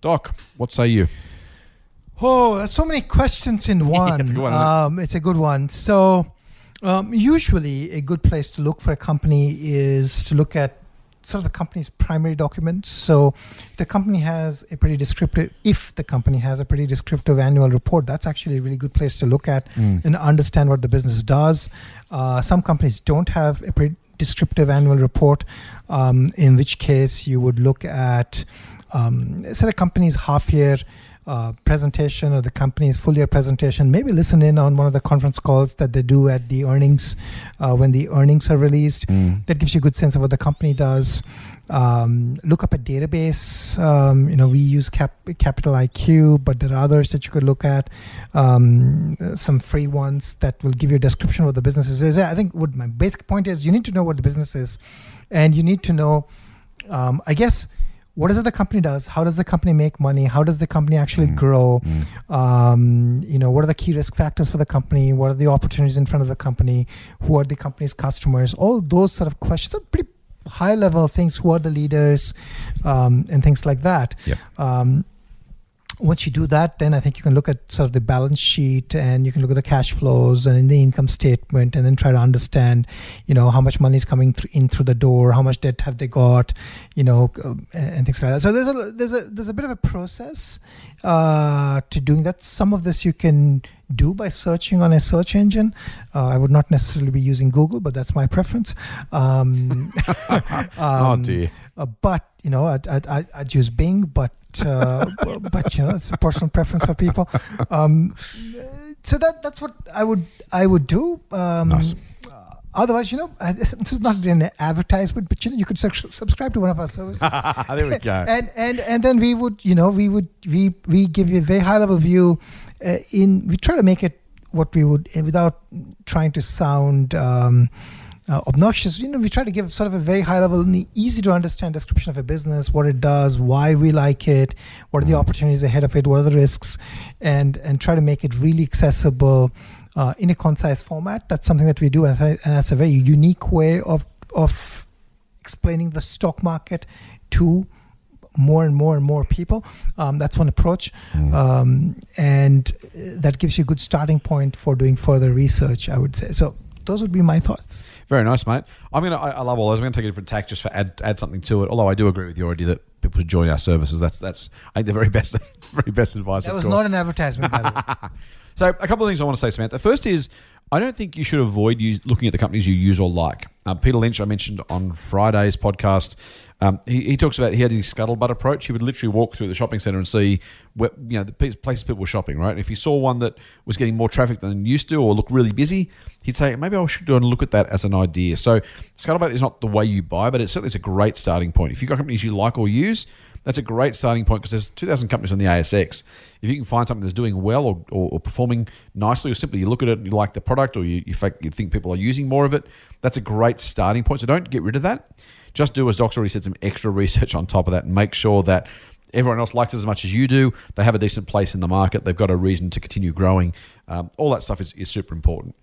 Doc, what say you? Oh, that's so many questions in one. it's a good one, isn't it? Um, it's a good one. So, um, usually, a good place to look for a company is to look at sort of the company's primary documents. So the company has a pretty descriptive, if the company has a pretty descriptive annual report, that's actually a really good place to look at and understand what the business does. Uh, some companies don't have a pretty descriptive annual report, um, in which case you would look at, um, say, the company's half year uh, presentation or the company's full year presentation, maybe listen in on one of the conference calls that they do at the earnings uh, when the earnings are released. That gives you a good sense of what the company does. Um, look up a database. Um, you know, we use Cap- Capital IQ, but there are others that you could look at. Um, some free ones that will give you a description of what the business is. I think what my basic point is, you need to know what the business is, and you need to know, um, I guess what is it the company does? How does the company make money? How does the company actually grow? Um, you know what are the key risk factors for the company? What are the opportunities in front of the company? Who are the company's customers? All those sort of questions are pretty high level things. Who are the leaders? Um, and things like that. Yep. um, once you do that, then I think you can look at sort of the balance sheet and you can look at the cash flows and the income statement and then try to understand, you know, how much money is coming thr in through the door, how much debt have they got, you know, um, and things like that. So there's a there's a there's a bit of a process uh, to doing that. Some of this you can do by searching on a search engine. Uh, I would not necessarily be using Google, but that's my preference. Um, oh um, dear. Uh, but you know, I'd, I'd, I'd- use Bing, but uh, but you know, it's a personal preference for people. Um, so that that's what I would I would do. Um, Nice. uh, Otherwise, you know, this is not an advertisement, but you know, you could sub- subscribe to one of our services, there we go. and and and then we would, you know, we would we we give you a very high level view. Uh, in we try to make it what we would uh, without trying to sound um, uh, obnoxious. You know, we try to give sort of a very high level, and easy to understand description of a business, what it does, why we like it, what are the opportunities ahead of it, what are the risks, and and try to make it really accessible uh, in a concise format. That's something that we do, and, and that's a very unique way of of explaining the stock market to more and more and more people. Um, that's one approach, um, and uh, that gives you a good starting point for doing further research. I would say so. Those would be my thoughts. Very nice, mate. I'm gonna. I, I love all those. I'm gonna take a different tack just for add add something to it. Although I do agree with your idea that people should join our services. That's that's I think the very best very best advice. That was course. not an advertisement, by the way. So, a couple of things I want to say, Samantha. The first is, I don't think you should avoid use, looking at the companies you use or like. Uh, Peter Lynch, I mentioned on Friday's podcast, um, he, he talks about he had his scuttlebutt approach. He would literally walk through the shopping center and see, where, you know, the places people were shopping. Right, if he saw one that was getting more traffic than used to or looked really busy, he'd say maybe I should go and look at that as an idea. So, scuttlebutt is not the way you buy, but it certainly is a great starting point. If you've got companies you like or use, that's a great starting point because there's 2,000 companies on the ASX. If you can find something that's doing well or, or, or performing nicely, or simply you look at it and you like the product or you, you, think people are using more of it, that's a great starting point. So don't get rid of that. Just do, as Doc's already said, some extra research on top of that and make sure that everyone else likes it as much as you do. They have a decent place in the market. They've got a reason to continue growing. Um, all that stuff is, is super important.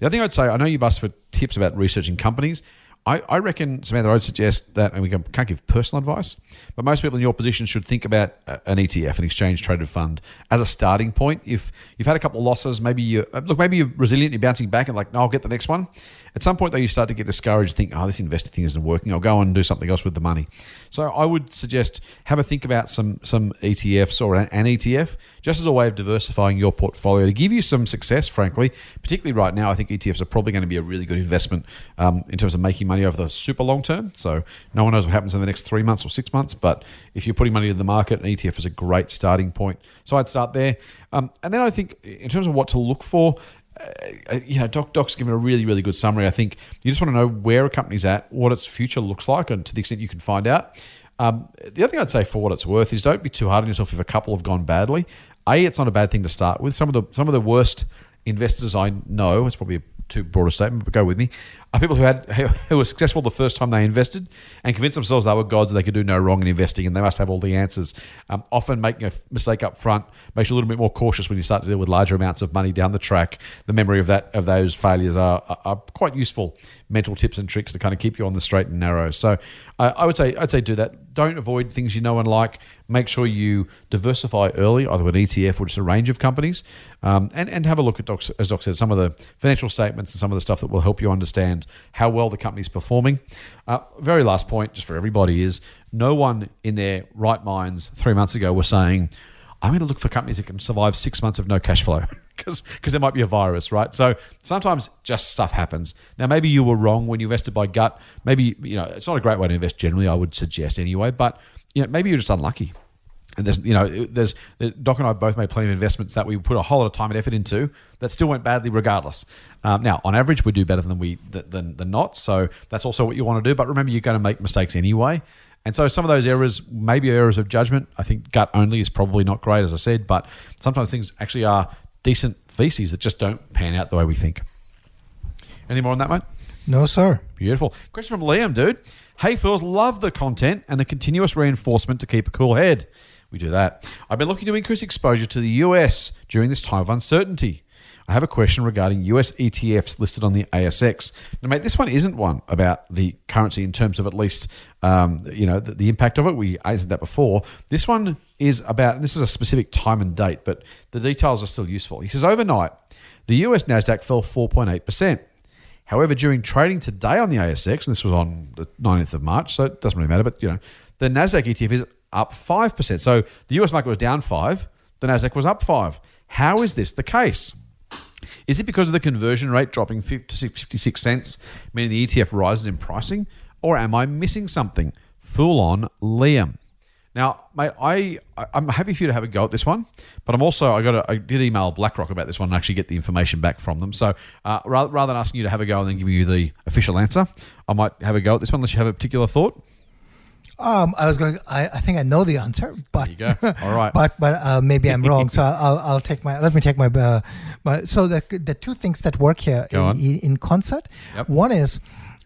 The other thing I'd say, I know you've asked for tips about researching companies. I, I reckon, Samantha, I'd suggest that, and we can- can't give personal advice, but most people in your position should think about an ETF, an exchange traded fund, as a starting point. If you've had a couple of losses, maybe you uh, look, maybe you're resilient, you're bouncing back, and like, no, I'll get the next one. At some point, though, you start to get discouraged, think, oh, this investor thing isn't working. I'll go and do something else with the money. So I would suggest have a think about some some ETFs or an, an ETF, just as a way of diversifying your portfolio to give you some success. Frankly, particularly right now, I think ETFs are probably going to be a really good investment um, in terms of making money over the super long term. So no one knows what happens in the next three months or six months, but if you're putting money in the market, an ETF is a great starting point. So I'd start there, um, and then I think in terms of what to look for uh, you know, Doc Doc's given a really, really good summary. I think you just want to know where a company's at, what its future looks like, and to the extent you can find out. Um, the other thing I'd say, for what it's worth, is don't be too hard on yourself if a couple have gone badly. A, it's not a bad thing to start with. Some of the some of the worst investors I know, it's probably a too broad a statement, but go with me, are people who had who were successful the first time they invested and convinced themselves they were gods, they could do no wrong in investing, and they must have all the answers. Um, often making a mistake up front makes you a little bit more cautious when you start to deal with larger amounts of money down the track. The memory of that of those failures are, are, quite useful mental tips and tricks to kind of keep you on the straight and narrow. So uh, I would say I'd say do that. Don't avoid things you know and like. Make sure you diversify early, either with ETF or just a range of companies, um, and and have a look at docs, as Doc said, some of the financial statements and some of the stuff that will help you understand how well the company's performing. Uh, very last point, just for everybody, is no one in their right minds three months ago were saying, I'm going to look for companies that can survive six months of no cash flow because there might be a virus, right? So sometimes just stuff happens. Now, maybe you were wrong when you invested by gut. Maybe, you know, it's not a great way to invest generally, I would suggest anyway, but, you know, maybe you're just unlucky. And there's, you know, there's Doc and I both made plenty of investments that we put a whole lot of time and effort into that still went badly regardless. Um, now, on average, we do better than we than, than not. So that's also what you want to do. But remember, you're going to make mistakes anyway. And so some of those errors, maybe errors of judgment. I think gut only is probably not great, as I said. But sometimes things actually are decent theses that just don't pan out the way we think. Any more on that, mate? No, sir. Beautiful. Question from Liam, dude. Hey, Phils, love the content and the continuous reinforcement to keep a cool head we do that. I've been looking to increase exposure to the US during this time of uncertainty. I have a question regarding US ETFs listed on the ASX. Now, mate, this one isn't one about the currency in terms of at least, um, you know, the, the, impact of it. We answered that before. This one is about, this is a specific time and date, but the details are still useful. He says, overnight, the US NASDAQ fell 4.8%. However, during trading today on the ASX, and this was on the 9th of March, so it doesn't really matter, but, you know, the NASDAQ ETF is up 5%. So the US market was down 5, the Nasdaq was up 5. How is this the case? Is it because of the conversion rate dropping to 56 cents, meaning the ETF rises in pricing, or am I missing something? Full on Liam. Now, mate, I I'm happy for you to have a go at this one, but I'm also I got a, I did email BlackRock about this one and actually get the information back from them. So uh, rather, rather than asking you to have a go and then giving you the official answer, I might have a go at this one unless you have a particular thought. Um, I was going. I, I think I know the answer, but there you go. All right. but but uh, maybe I'm wrong. so I'll I'll take my. Let me take my. Uh, my so the the two things that work here in, in, concert. Yep. One is,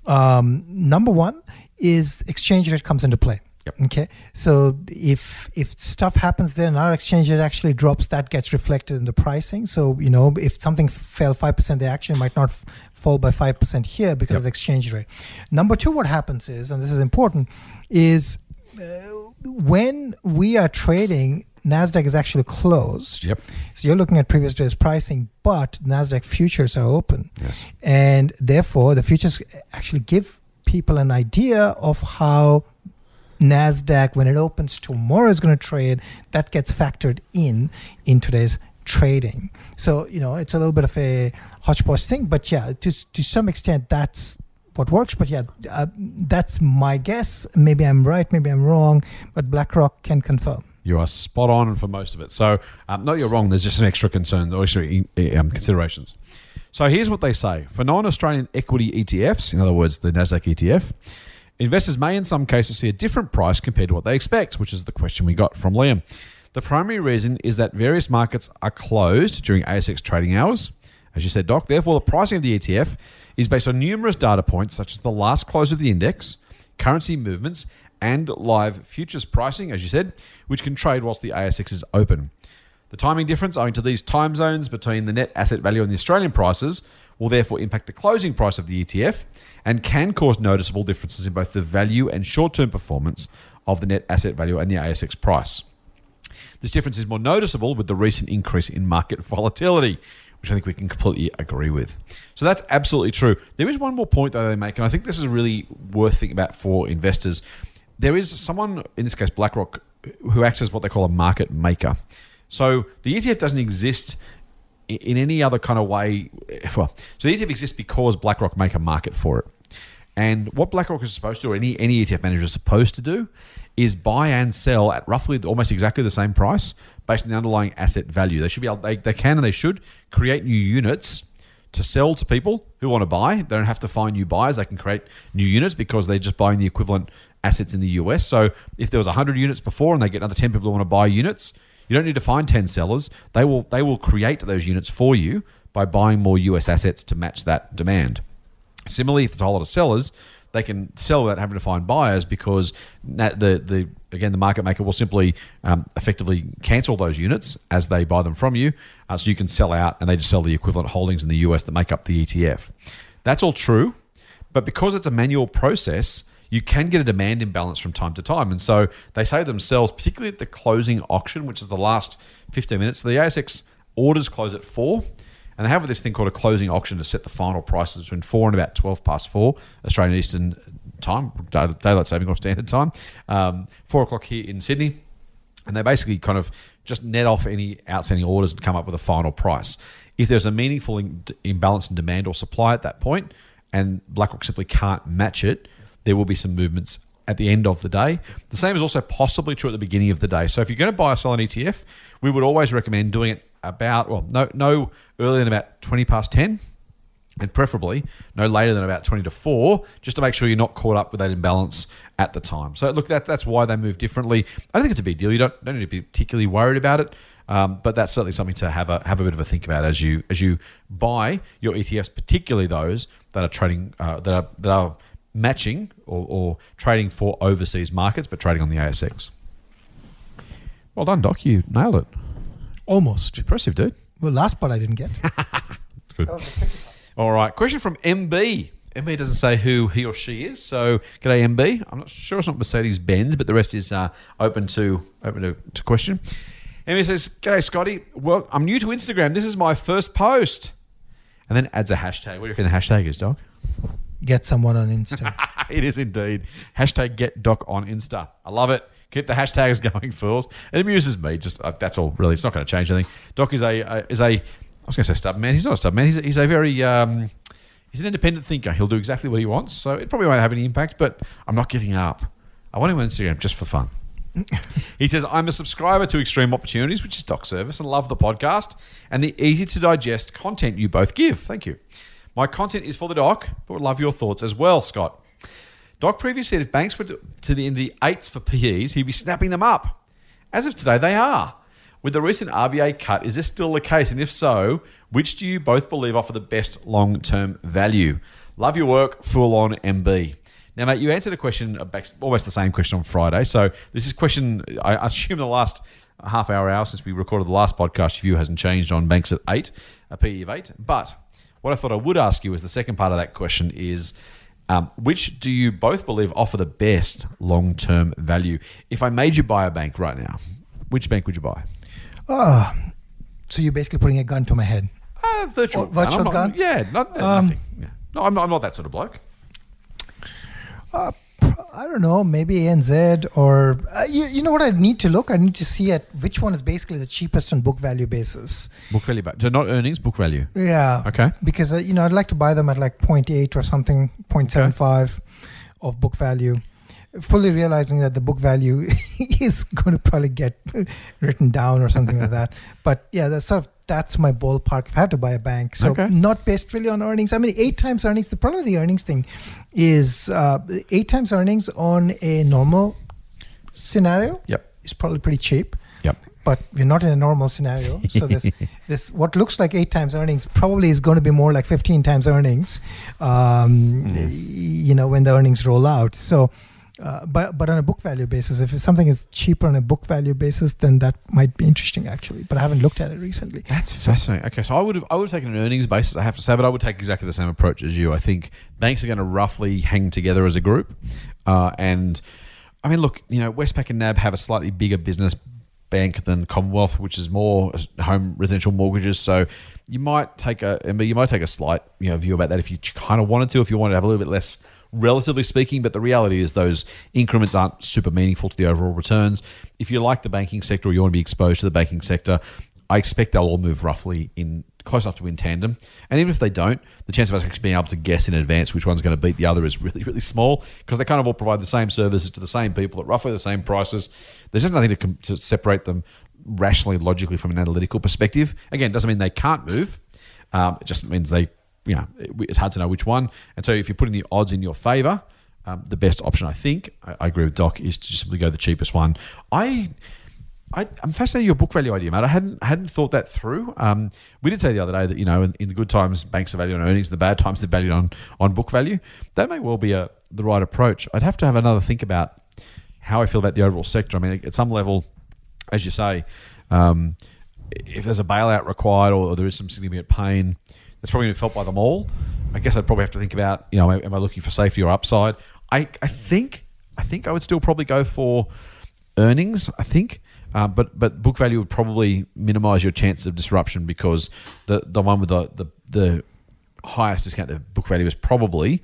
um, number one is exchange rate comes into play. Yep. Okay. So if if stuff happens there and our exchange rate actually drops, that gets reflected in the pricing. So you know if something fell five percent, the action might not f- fall by five percent here because yep. of the exchange rate. Number two, what happens is, and this is important, is uh, when we are trading Nasdaq is actually closed. Yep. So you're looking at previous day's pricing, but Nasdaq futures are open. Yes. And therefore, the futures actually give people an idea of how NASDAQ, when it opens tomorrow, is going to trade. That gets factored in in today's trading. So, you know, it's a little bit of a hodgepodge thing, but yeah, to, to some extent, that's what works. But yeah, uh, that's my guess. Maybe I'm right, maybe I'm wrong, but BlackRock can confirm. You are spot on for most of it. So, um, not you're wrong. There's just some extra concerns or extra um, considerations. So here's what they say for non-Australian equity ETFs, in other words, the Nasdaq ETF. Investors may, in some cases, see a different price compared to what they expect, which is the question we got from Liam. The primary reason is that various markets are closed during ASX trading hours. As you said, Doc, therefore, the pricing of the ETF is based on numerous data points, such as the last close of the index, currency movements, and live futures pricing, as you said, which can trade whilst the ASX is open. The timing difference owing to these time zones between the net asset value and the Australian prices will therefore impact the closing price of the ETF and can cause noticeable differences in both the value and short term performance of the net asset value and the ASX price. This difference is more noticeable with the recent increase in market volatility, which I think we can completely agree with. So that's absolutely true. There is one more point that they make, and I think this is really worth thinking about for investors. There is someone, in this case BlackRock, who acts as what they call a market maker. So the ETF doesn't exist in any other kind of way. Well, so the ETF exists because BlackRock make a market for it. And what BlackRock is supposed to do, or any, any ETF manager is supposed to do, is buy and sell at roughly almost exactly the same price based on the underlying asset value. They should be able, they, they can and they should create new units to sell to people who want to buy. They don't have to find new buyers. They can create new units because they're just buying the equivalent assets in the US. So if there was 100 units before and they get another 10 people who want to buy units, you don't need to find 10 sellers. They will they will create those units for you by buying more US assets to match that demand. Similarly, if there's a whole lot of sellers, they can sell without having to find buyers because the the again the market maker will simply um, effectively cancel those units as they buy them from you, uh, so you can sell out and they just sell the equivalent holdings in the US that make up the ETF. That's all true, but because it's a manual process, you can get a demand imbalance from time to time. And so they say themselves, particularly at the closing auction, which is the last 15 minutes, so the ASX orders close at four. And they have this thing called a closing auction to set the final prices between four and about twelve past four Australian Eastern time, daylight saving or standard time, um, four o'clock here in Sydney and they basically kind of just net off any outstanding orders and come up with a final price. If there's a meaningful in- imbalance in demand or supply at that point, and BlackRock simply can't match it, there will be some movements at the end of the day. The same is also possibly true at the beginning of the day. So if you're going to buy or sell an ETF, we would always recommend doing it about well, no no earlier than about twenty past ten and preferably no later than about 20 to 4 just to make sure you're not caught up with that imbalance at the time so look that, that's why they move differently i don't think it's a big deal you don't, don't need to be particularly worried about it um, but that's certainly something to have a have a bit of a think about as you as you buy your ETFs, particularly those that are trading uh, that are that are matching or, or trading for overseas markets, but trading on the ASX. Well done, Doc. You nailed it. Almost. Impressive, dude. Well, last part I didn't get. It's good. All right. Question from MB. MB doesn't say who he or she is, so g'day MB. I'm not sure it's not Mercedes Benz, but the rest is uh, open to open to, to question. MB says, "G'day Scotty. Well, I'm new to Instagram. This is my first post." And then adds a hashtag. What do you reckon the hashtag is, Doc? Get someone on Insta. it is indeed. Hashtag get Doc on Insta. I love it. Keep the hashtags going, fools. It amuses me. Just uh, that's all. Really, it's not going to change anything. Doc is a uh, is a. I was going to say stubborn man. He's not a stubborn man. He's a, he's a very um, he's an independent thinker. He'll do exactly what he wants. So it probably won't have any impact. But I'm not giving up. I want him on Instagram just for fun. he says, I'm a subscriber to Extreme Opportunities, which is Doc Service, and love the podcast and the easy to digest content you both give. Thank you. My content is for the Doc, but would love your thoughts as well, Scott. Doc previously said if banks were to the end of the eights for PEs, he'd be snapping them up. As of today, they are. With the recent RBA cut, is this still the case? And if so, which do you both believe offer the best long term value? Love your work, full on MB. Now, mate, you answered a question, uh, almost the same question on Friday. So this is question, I assume the last half hour, hour since we recorded the last podcast, your view hasn't changed on banks at eight, a PE of eight. But what I thought I would ask you is the second part of that question is, um, which do you both believe offer the best long term value? If I made you buy a bank right now, which bank would you buy? Oh, so you're basically putting a gun to my head. Uh, virtual, Oh, virtual not- gun? Yeah, not, Um, nothing. Yeah. No, I'm not, I'm not that sort of bloke. I don't know, maybe ANZ or uh, you, you know what I need to look? I need to see at which one is basically the cheapest on book value basis. Book value. So not earnings, book value. Yeah. Okay. Because uh, you know I'd like to buy them at like 0.8 or something, 0.75 of book value. Fully realizing that the book value is going to probably get written down or something like that. But yeah, that's sort of that's my ballpark. If I had to buy a bank, so Okay. not based really on earnings. I mean, eight times earnings. The problem with the earnings thing is uh, eight times earnings on a normal scenario Yep. is probably pretty cheap Yep. but we're not in a normal scenario. So this this what looks like eight times earnings probably is going to be more like fifteen times earnings. Um, y- You know when the earnings roll out. So. Uh, but but on a book value basis, if something is cheaper on a book value basis, then that might be interesting actually. But I haven't looked at it recently. That's fascinating. Okay, so I would have I would have taken an earnings basis, I have to say, but I would take exactly the same approach as you. I think banks are going to roughly hang together as a group, uh, and I mean, look, you know, Westpac and NAB have a slightly bigger business bank than Commonwealth, which is more home residential mortgages. So you might take a you might take a slight you know view about that if you kind of wanted to, if you wanted to have a little bit less relatively speaking, but the reality is those increments aren't super meaningful to the overall returns. If you like the banking sector or you want to be exposed to the banking sector, I expect they'll all move roughly in close enough to in tandem. And even if they don't, the chance of us actually being able to guess in advance which one's going to beat the other is really, really small because they kind of all provide the same services to the same people at roughly the same prices. There's just nothing to, com- to separate them rationally, logically from an analytical perspective. Again, doesn't mean they can't move. Um, it just means they, you know, it- it's hard to know which one. And so if you're putting the odds in your favor, um, the best option, I think, I, I agree with Doc, is to just simply go the cheapest one. I I, I'm fascinated your book value idea, mate. I hadn't hadn't thought that through. Um, we did say the other day that you know, in, in the good times, banks are valued on earnings, in the bad times, they're valued on on book value. That may well be a the right approach. I'd have to have another think about how I feel about the overall sector. I mean, at some level, as you say, um, if there's a bailout required or, there is some significant pain, that's probably going to be felt by them all. I guess I'd probably have to think about, you know, am I looking for safety or upside? I, I think I think I would still probably go for earnings. I think Uh, but but book value would probably minimise your chance of disruption because the the one with the the, the highest discount discounted book value is probably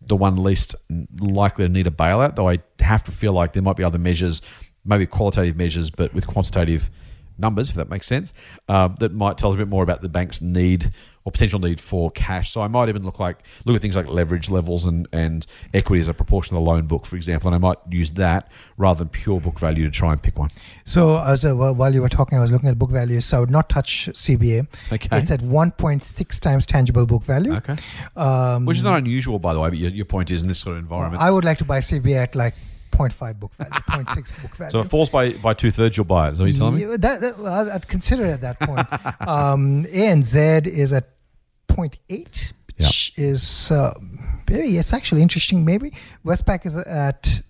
the one least likely to need a bailout. Though I have to feel like there might be other measures, maybe qualitative measures, but with quantitative numbers, if that makes sense, uh, that might tell us a bit more about the bank's need or potential need for cash. So I might even look like look at things like leverage levels and, and equity as a proportion of the loan book, for example, and I might use that rather than pure book value to try and pick one. So as a, while you were talking, I was looking at book value. So I would not touch CBA. Okay. It's at 1.6 times tangible book value. Okay. Um, Which is not unusual, by the way, but your, your point is in this sort of environment. I would like to buy CBA at like 0.5 book value, 0.6 book value. so it falls by, by two thirds, you'll buy it. Is that what you're telling me? That, that, I'd- I'd consider it at that point. um, ANZ is at 0.8, which is uh, maybe it's actually interesting. Maybe Westpac is at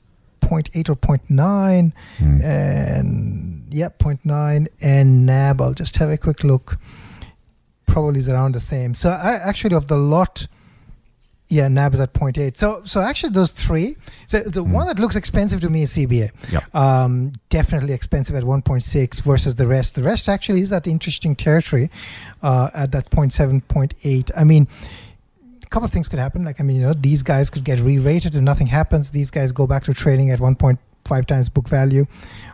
0.8 or 0.9, Hmm. and yeah, 0.9, and NAB. I'll just have a quick look. Probably is around the same. So I actually of the lot. Yeah, NAB is at 0.8. So, so actually, those three. So the one that looks expensive to me is CBA. Hmm. Yep. Um, definitely expensive at 1.6 versus the rest. The rest actually is at interesting territory uh, at that 0.7, 0.8. I mean, a couple of things could happen. Like, I mean, you know, these guys could get re-rated and nothing happens. These guys go back to trading at 1.5 times book value.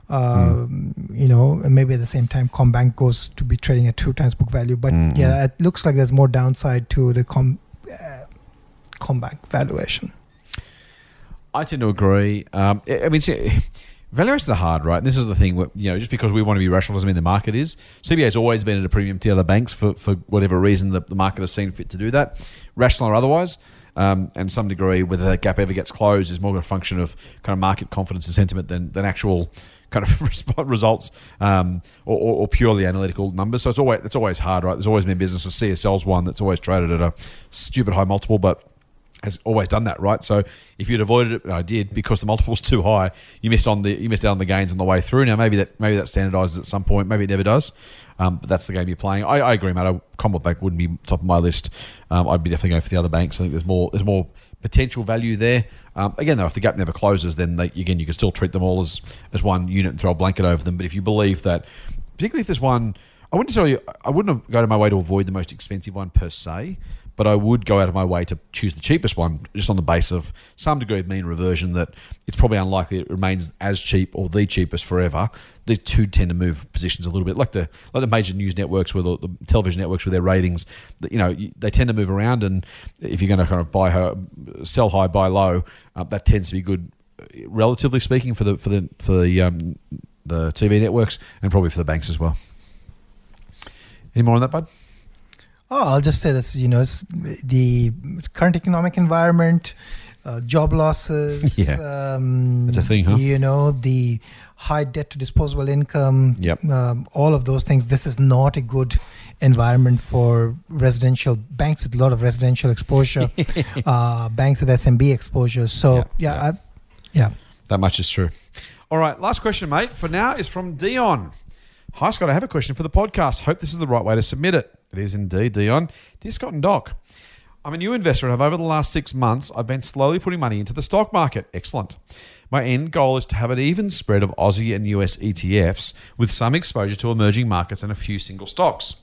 Um, You know, and maybe at the same time, CommBank goes to be trading at two times book value. But Mm, yeah, it looks like there's more downside to the Com. Valuation. I tend to agree. Um, I mean, see, valuations are hard, right? This is the thing. where, You know, just because we want to be rational doesn't mean the market is. CBA has always been at a premium to other banks for, for whatever reason the, the market has seen fit to do that, rational or otherwise. Um, and some degree, whether that gap ever gets closed is more of a function of kind of market confidence and sentiment than, than actual kind of results um, or, or, or purely analytical numbers. So it's always it's always hard, right? There's always been businesses. CSL's one that's always traded at a stupid high multiple, but has always done that, right? So if you'd avoided it, I did because the multiple's too high. You missed on the you missed out on the gains on the way through. Now maybe that maybe that standardizes at some point. Maybe it never does. Um, but that's the game you're playing. I, I agree, Matt. I- Commonwealth Bank wouldn't be top of my list. Um, I'd be definitely going for the other banks. I think there's more there's more potential value there. Um, again, though, if the gap never closes, then they, again you can still treat them all as as one unit and throw a blanket over them. But if you believe that, particularly if there's one, I wouldn't tell you. I wouldn't have go to my way to avoid the most expensive one per se but I would go out of my way to choose the cheapest one just on the base of some degree of mean reversion that it's probably unlikely it remains as cheap or the cheapest forever. These two tend to move positions a little bit, like the like the major news networks with the, television networks with their ratings. You know, they tend to move around, and if you're going to kind of buy her, sell high, buy low, uh, that tends to be good, uh, relatively speaking, for the for the for the um, the TV networks and probably for the banks as well. Any more on that, bud? Oh, I'll just say this. You know, it's the current economic environment, uh, job losses. Yeah. um, That's a thing, huh? You know, the high debt to disposable income. Yep. Um, all of those things. This is not a good environment for residential banks with a lot of residential exposure, uh, banks with SMB exposure. So yeah. I, yeah. That much is true. All right, last question, mate, for now is from Dion. Hi, Scott. I have a question for the podcast. Hope this is the right way to submit it. It is indeed, Dion. Dear Scott and Doc, I'm a new investor and have over the last six months, I've been slowly putting money into the stock market. Excellent. My end goal is to have an even spread of Aussie and US ETFs with some exposure to emerging markets and a few single stocks.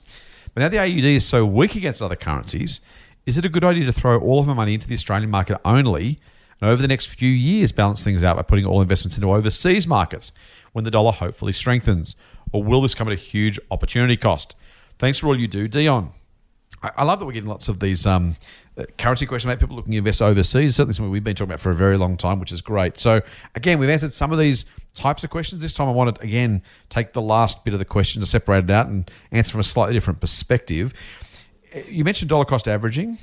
But now the AUD is so weak against other currencies, is it a good idea to throw all of my money into the Australian market only and over the next few years balance things out by putting all investments into overseas markets when the dollar hopefully strengthens? Or will this come at a huge opportunity cost? Thanks for all you do, Dion. I, love that we're getting lots of these um, uh, currency questions about people looking to invest overseas. Certainly something we've been talking about for a very long time, which is great. So again, we've answered some of these types of questions. This time, I wanted again take the last bit of the question to separate it out and answer from a slightly different perspective. Uh, You mentioned dollar cost averaging.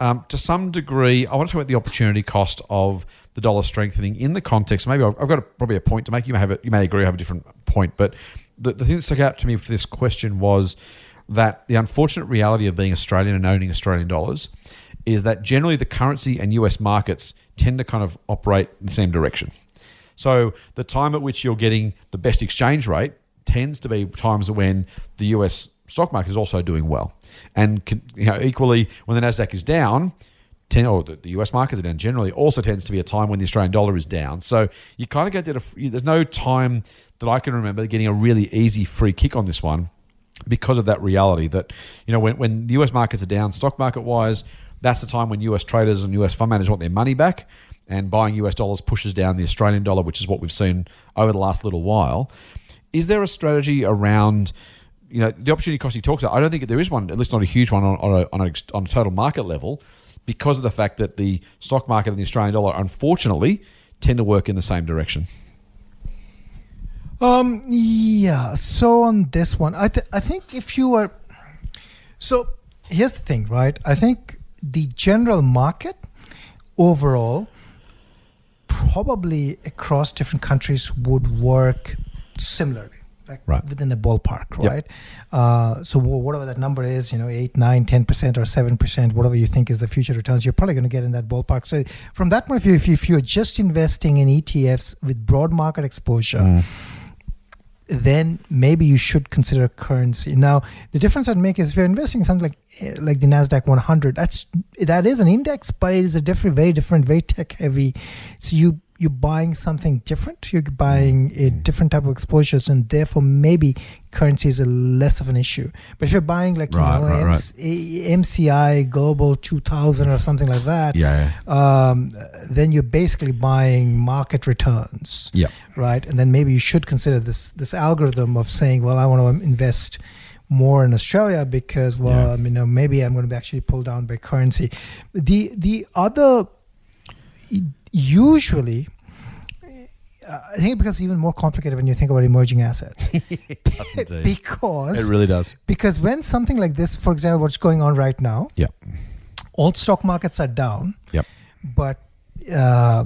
Um, to some degree, I want to talk about the opportunity cost of the dollar strengthening in the context. Maybe I've, I've got a, probably a point to make. You may have it. You may agree. I have a different point, but the, the thing that stuck out to me for this question was that the unfortunate reality of being Australian and owning Australian dollars is that generally the currency and US markets tend to kind of operate in the same direction. So the time at which you're getting the best exchange rate tends to be times when the US stock market is also doing well. And you know, equally, when the Nasdaq is down, ten, or the, the US markets are down generally, also tends to be a time when the Australian dollar is down. So you kind of get to, the- there's no time that I can remember getting a really easy free kick on this one because of that reality that, you know, when, when the US markets are down, stock market wise, that's the time when US traders and US fund managers want their money back. And buying US dollars pushes down the Australian dollar, which is what we've seen over the last little while. Is there a strategy around, you know, the opportunity cost he talks about? I don't think there is one, at least not a huge one on, on, a, on, a, on a total market level, because of the fact that the stock market and the Australian dollar, unfortunately, tend to work in the same direction. Um, yeah. So on this one, I th- I think if you are, so here's the thing, right? I think the general market overall, probably across different countries, would work similarly. Like Right. within a ballpark, Yep. right? Uh, so whatever that number is, you know, eight, nine, ten percent, or seven percent, whatever you think is the future returns, you're probably going to get in that ballpark. So from that point of view, if, you, if you're just investing in ETFs with broad market exposure, then maybe you should consider currency. Now, the difference I'd make is if you're investing in something like eh, like the Nasdaq 100, that's that is an index, but it is a different, very different, very tech heavy. So you you're buying something different. You're buying a different type of exposures, and therefore maybe currency is a less of an issue. But if you're buying like you Right, know right, right. MC- MCI Global 2000 or something like that, Yeah. um, then you're basically buying market returns Yeah. right? And then maybe you should consider this this algorithm of saying, well, I want to invest more in Australia because, well, Yeah. you know, maybe I'm going to be actually pulled down by currency. The the other usually. I think it becomes even more complicated when you think about emerging assets because It really does. because when something like this, for example, what's going on right now, Yeah. all stock markets are down, Yep. but uh,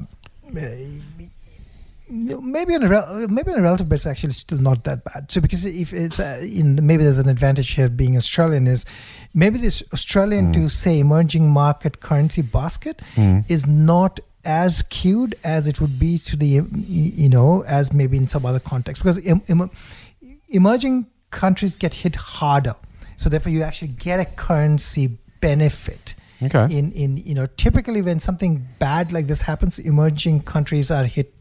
maybe on a rel- maybe on a relative basis, actually, still not that bad. So because if it's uh, in maybe there's an advantage here being Australian is maybe this Australian to say emerging market currency basket is not as skewed as it would be to the you know as maybe in some other context. Because em- em- emerging countries get hit harder. So therefore you actually get a currency benefit. Okay. in in you know typically when something bad like this happens emerging countries are hit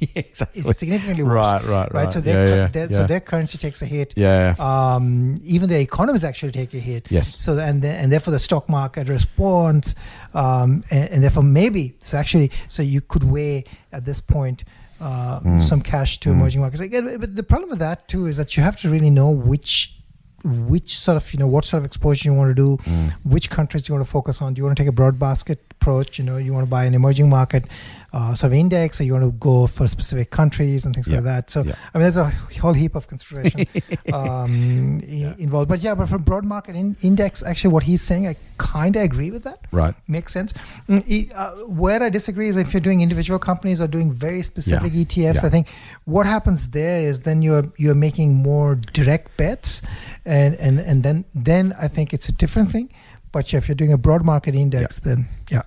exactly. it's significantly worse Right, right, right. so their, Yeah, yeah, their- so their currency takes a hit Yeah. um, even their economies actually take a hit. Yes. So and the, and therefore the stock market responds, um, and, and therefore maybe it's actually so you could weigh at this point uh, Mm. some cash to emerging markets. Again, but the problem with that too is that you have to really know which which sort of you know what sort of exposure you want to do, Mm. which countries you want to focus on. Do you want to take a broad basket approach? You know, you want to buy an emerging market uh, sort of index, or you want to go for specific countries and things Yeah. like that. So Yeah. I mean, there's a whole heap of consideration um, i- involved. But yeah, but from broad market in, index, actually, what he's saying, I kind of agree with that. Right. Makes sense. Mm, uh, where I disagree is if you're doing individual companies or doing very specific Yeah. ETFs. Yeah. I think what happens there is then you're you're making more direct bets, and and and then then I think it's a different thing. But yeah, if you're doing a broad market index, then yeah.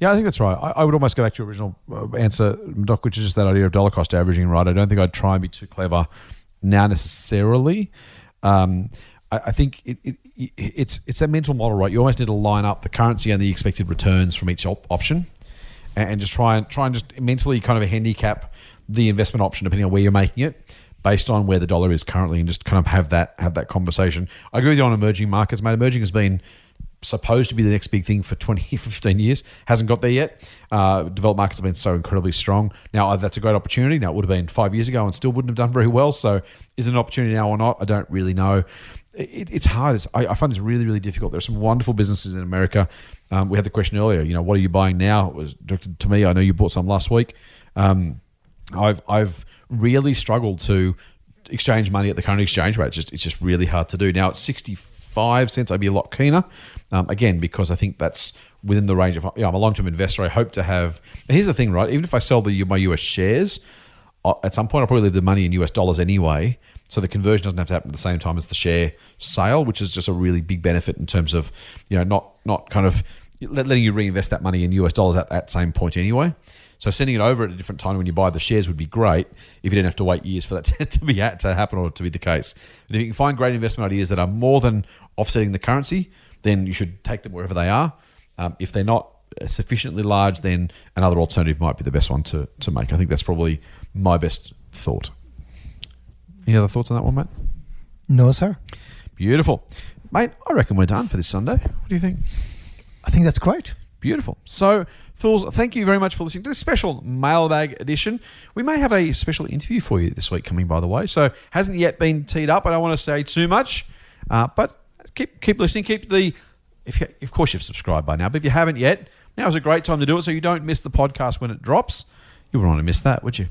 Yeah, I think that's right. I, I would almost go back to your original uh, answer, Doc, which is just that idea of dollar cost averaging, right? I don't think I'd try and be too clever now necessarily. Um, I, I think it, it, it, it's it's a mental model, right? You almost need to line up the currency and the expected returns from each op- option, and, and just try and try and just mentally kind of handicap the investment option depending on where you're making it based on where the dollar is currently, and just kind of have that have that conversation. I agree with you on emerging markets, mate. Emerging has been supposed to be the next big thing for 20, 15 years. Hasn't got there yet. Uh, developed markets have been so incredibly strong. Now, uh, that's a great opportunity. Now, it would have been five years ago and still wouldn't have done very well. So, is it an opportunity now or not? I don't really know. It, it's hard. It's, I, I find this really, really difficult. There are some wonderful businesses in America. Um, we had the question earlier, you know, what are you buying now? It was directed to me. I know you bought some last week. Um, I've, I've really struggled to exchange money at the current exchange rate. It's just, it's just really hard to do. Now, it's 65 cents. I'd be a lot keener. Um, again, because I think that's within the range of, you know, I'm a long term investor. I hope to have, here's the thing, right? Even if I sell the my US shares, at some point I'll probably leave the money in US dollars anyway. So the conversion doesn't have to happen at the same time as the share sale, which is just a really big benefit in terms of, you know, not, not kind of letting you reinvest that money in US dollars at that same point anyway. So sending it over at a different time when you buy the shares would be great if you didn't have to wait years for that to, to be at, to happen or to be the case. But if you can find great investment ideas that are more than offsetting the currency, then you should take them wherever they are. Um, if they're not sufficiently large, then another alternative might be the best one to, to make. I think that's probably my best thought. Any other thoughts on that one, mate? No, sir. Beautiful. Mate, I reckon we're done for this Sunday. What do you think? I think that's great. Beautiful. So, fools, thank you very much for listening to this special mailbag edition. We may have a special interview for you this week coming, by the way. So, hasn't yet been teed up. I don't want to say too much, uh, but keep keep listening. Keep the. If you, of course you've subscribed by now, but if you haven't yet, now is a great time to do it, so you don't miss the podcast when it drops. You wouldn't want to miss that, would you?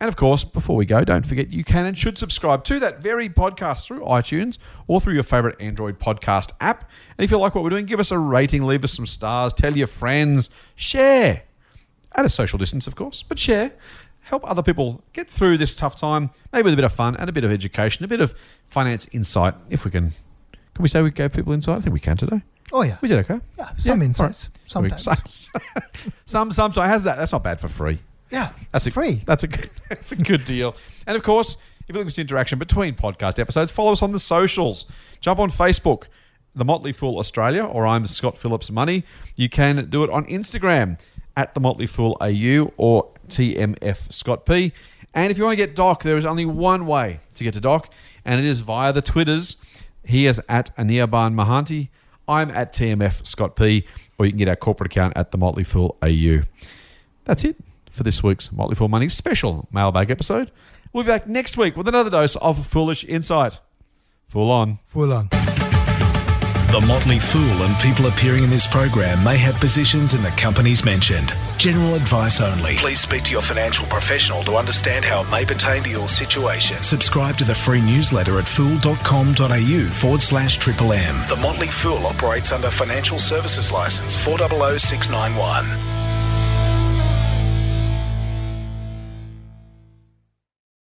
And of course, before we go, don't forget you can and should subscribe to that very podcast through iTunes or through your favorite Android podcast app. And if you like what we're doing, give us a rating, leave us some stars, tell your friends, share. At a social distance, of course, but share. Help other people get through this tough time, maybe with a bit of fun and a bit of education, a bit of finance insight, if we can. Can we say we gave people insight? I think we can today. Oh yeah. We did okay. Yeah, some Yeah, insights. right. Sometimes. some, some, some. Has that? That's not bad for free. Yeah. That's a, free. That's a good, that's a good deal. And of course, if you're looking for interaction between podcast episodes, follow us on the socials. Jump on Facebook, The Motley Fool Australia, or I'm Scott Phillips Money. You can do it on Instagram at The Motley Fool AU or TMF Scott P. And if you want to get Doc, there is only one way to get to Doc, and it is via the Twitters. He is at Anirban Mahanti. I'm at TMF Scott P. Or you can get our corporate account at The Motley Fool AU. That's it for this week's Motley Fool Money special mailbag episode. We'll be back next week with another dose of foolish insight. Full on. Full on. The Motley Fool and people appearing in this program may have positions in the companies mentioned. General advice only. Please speak to your financial professional to understand how it may pertain to your situation. Subscribe to the free newsletter at fool.com.au forward slash triple M. The Motley Fool operates under Financial Services License 400691.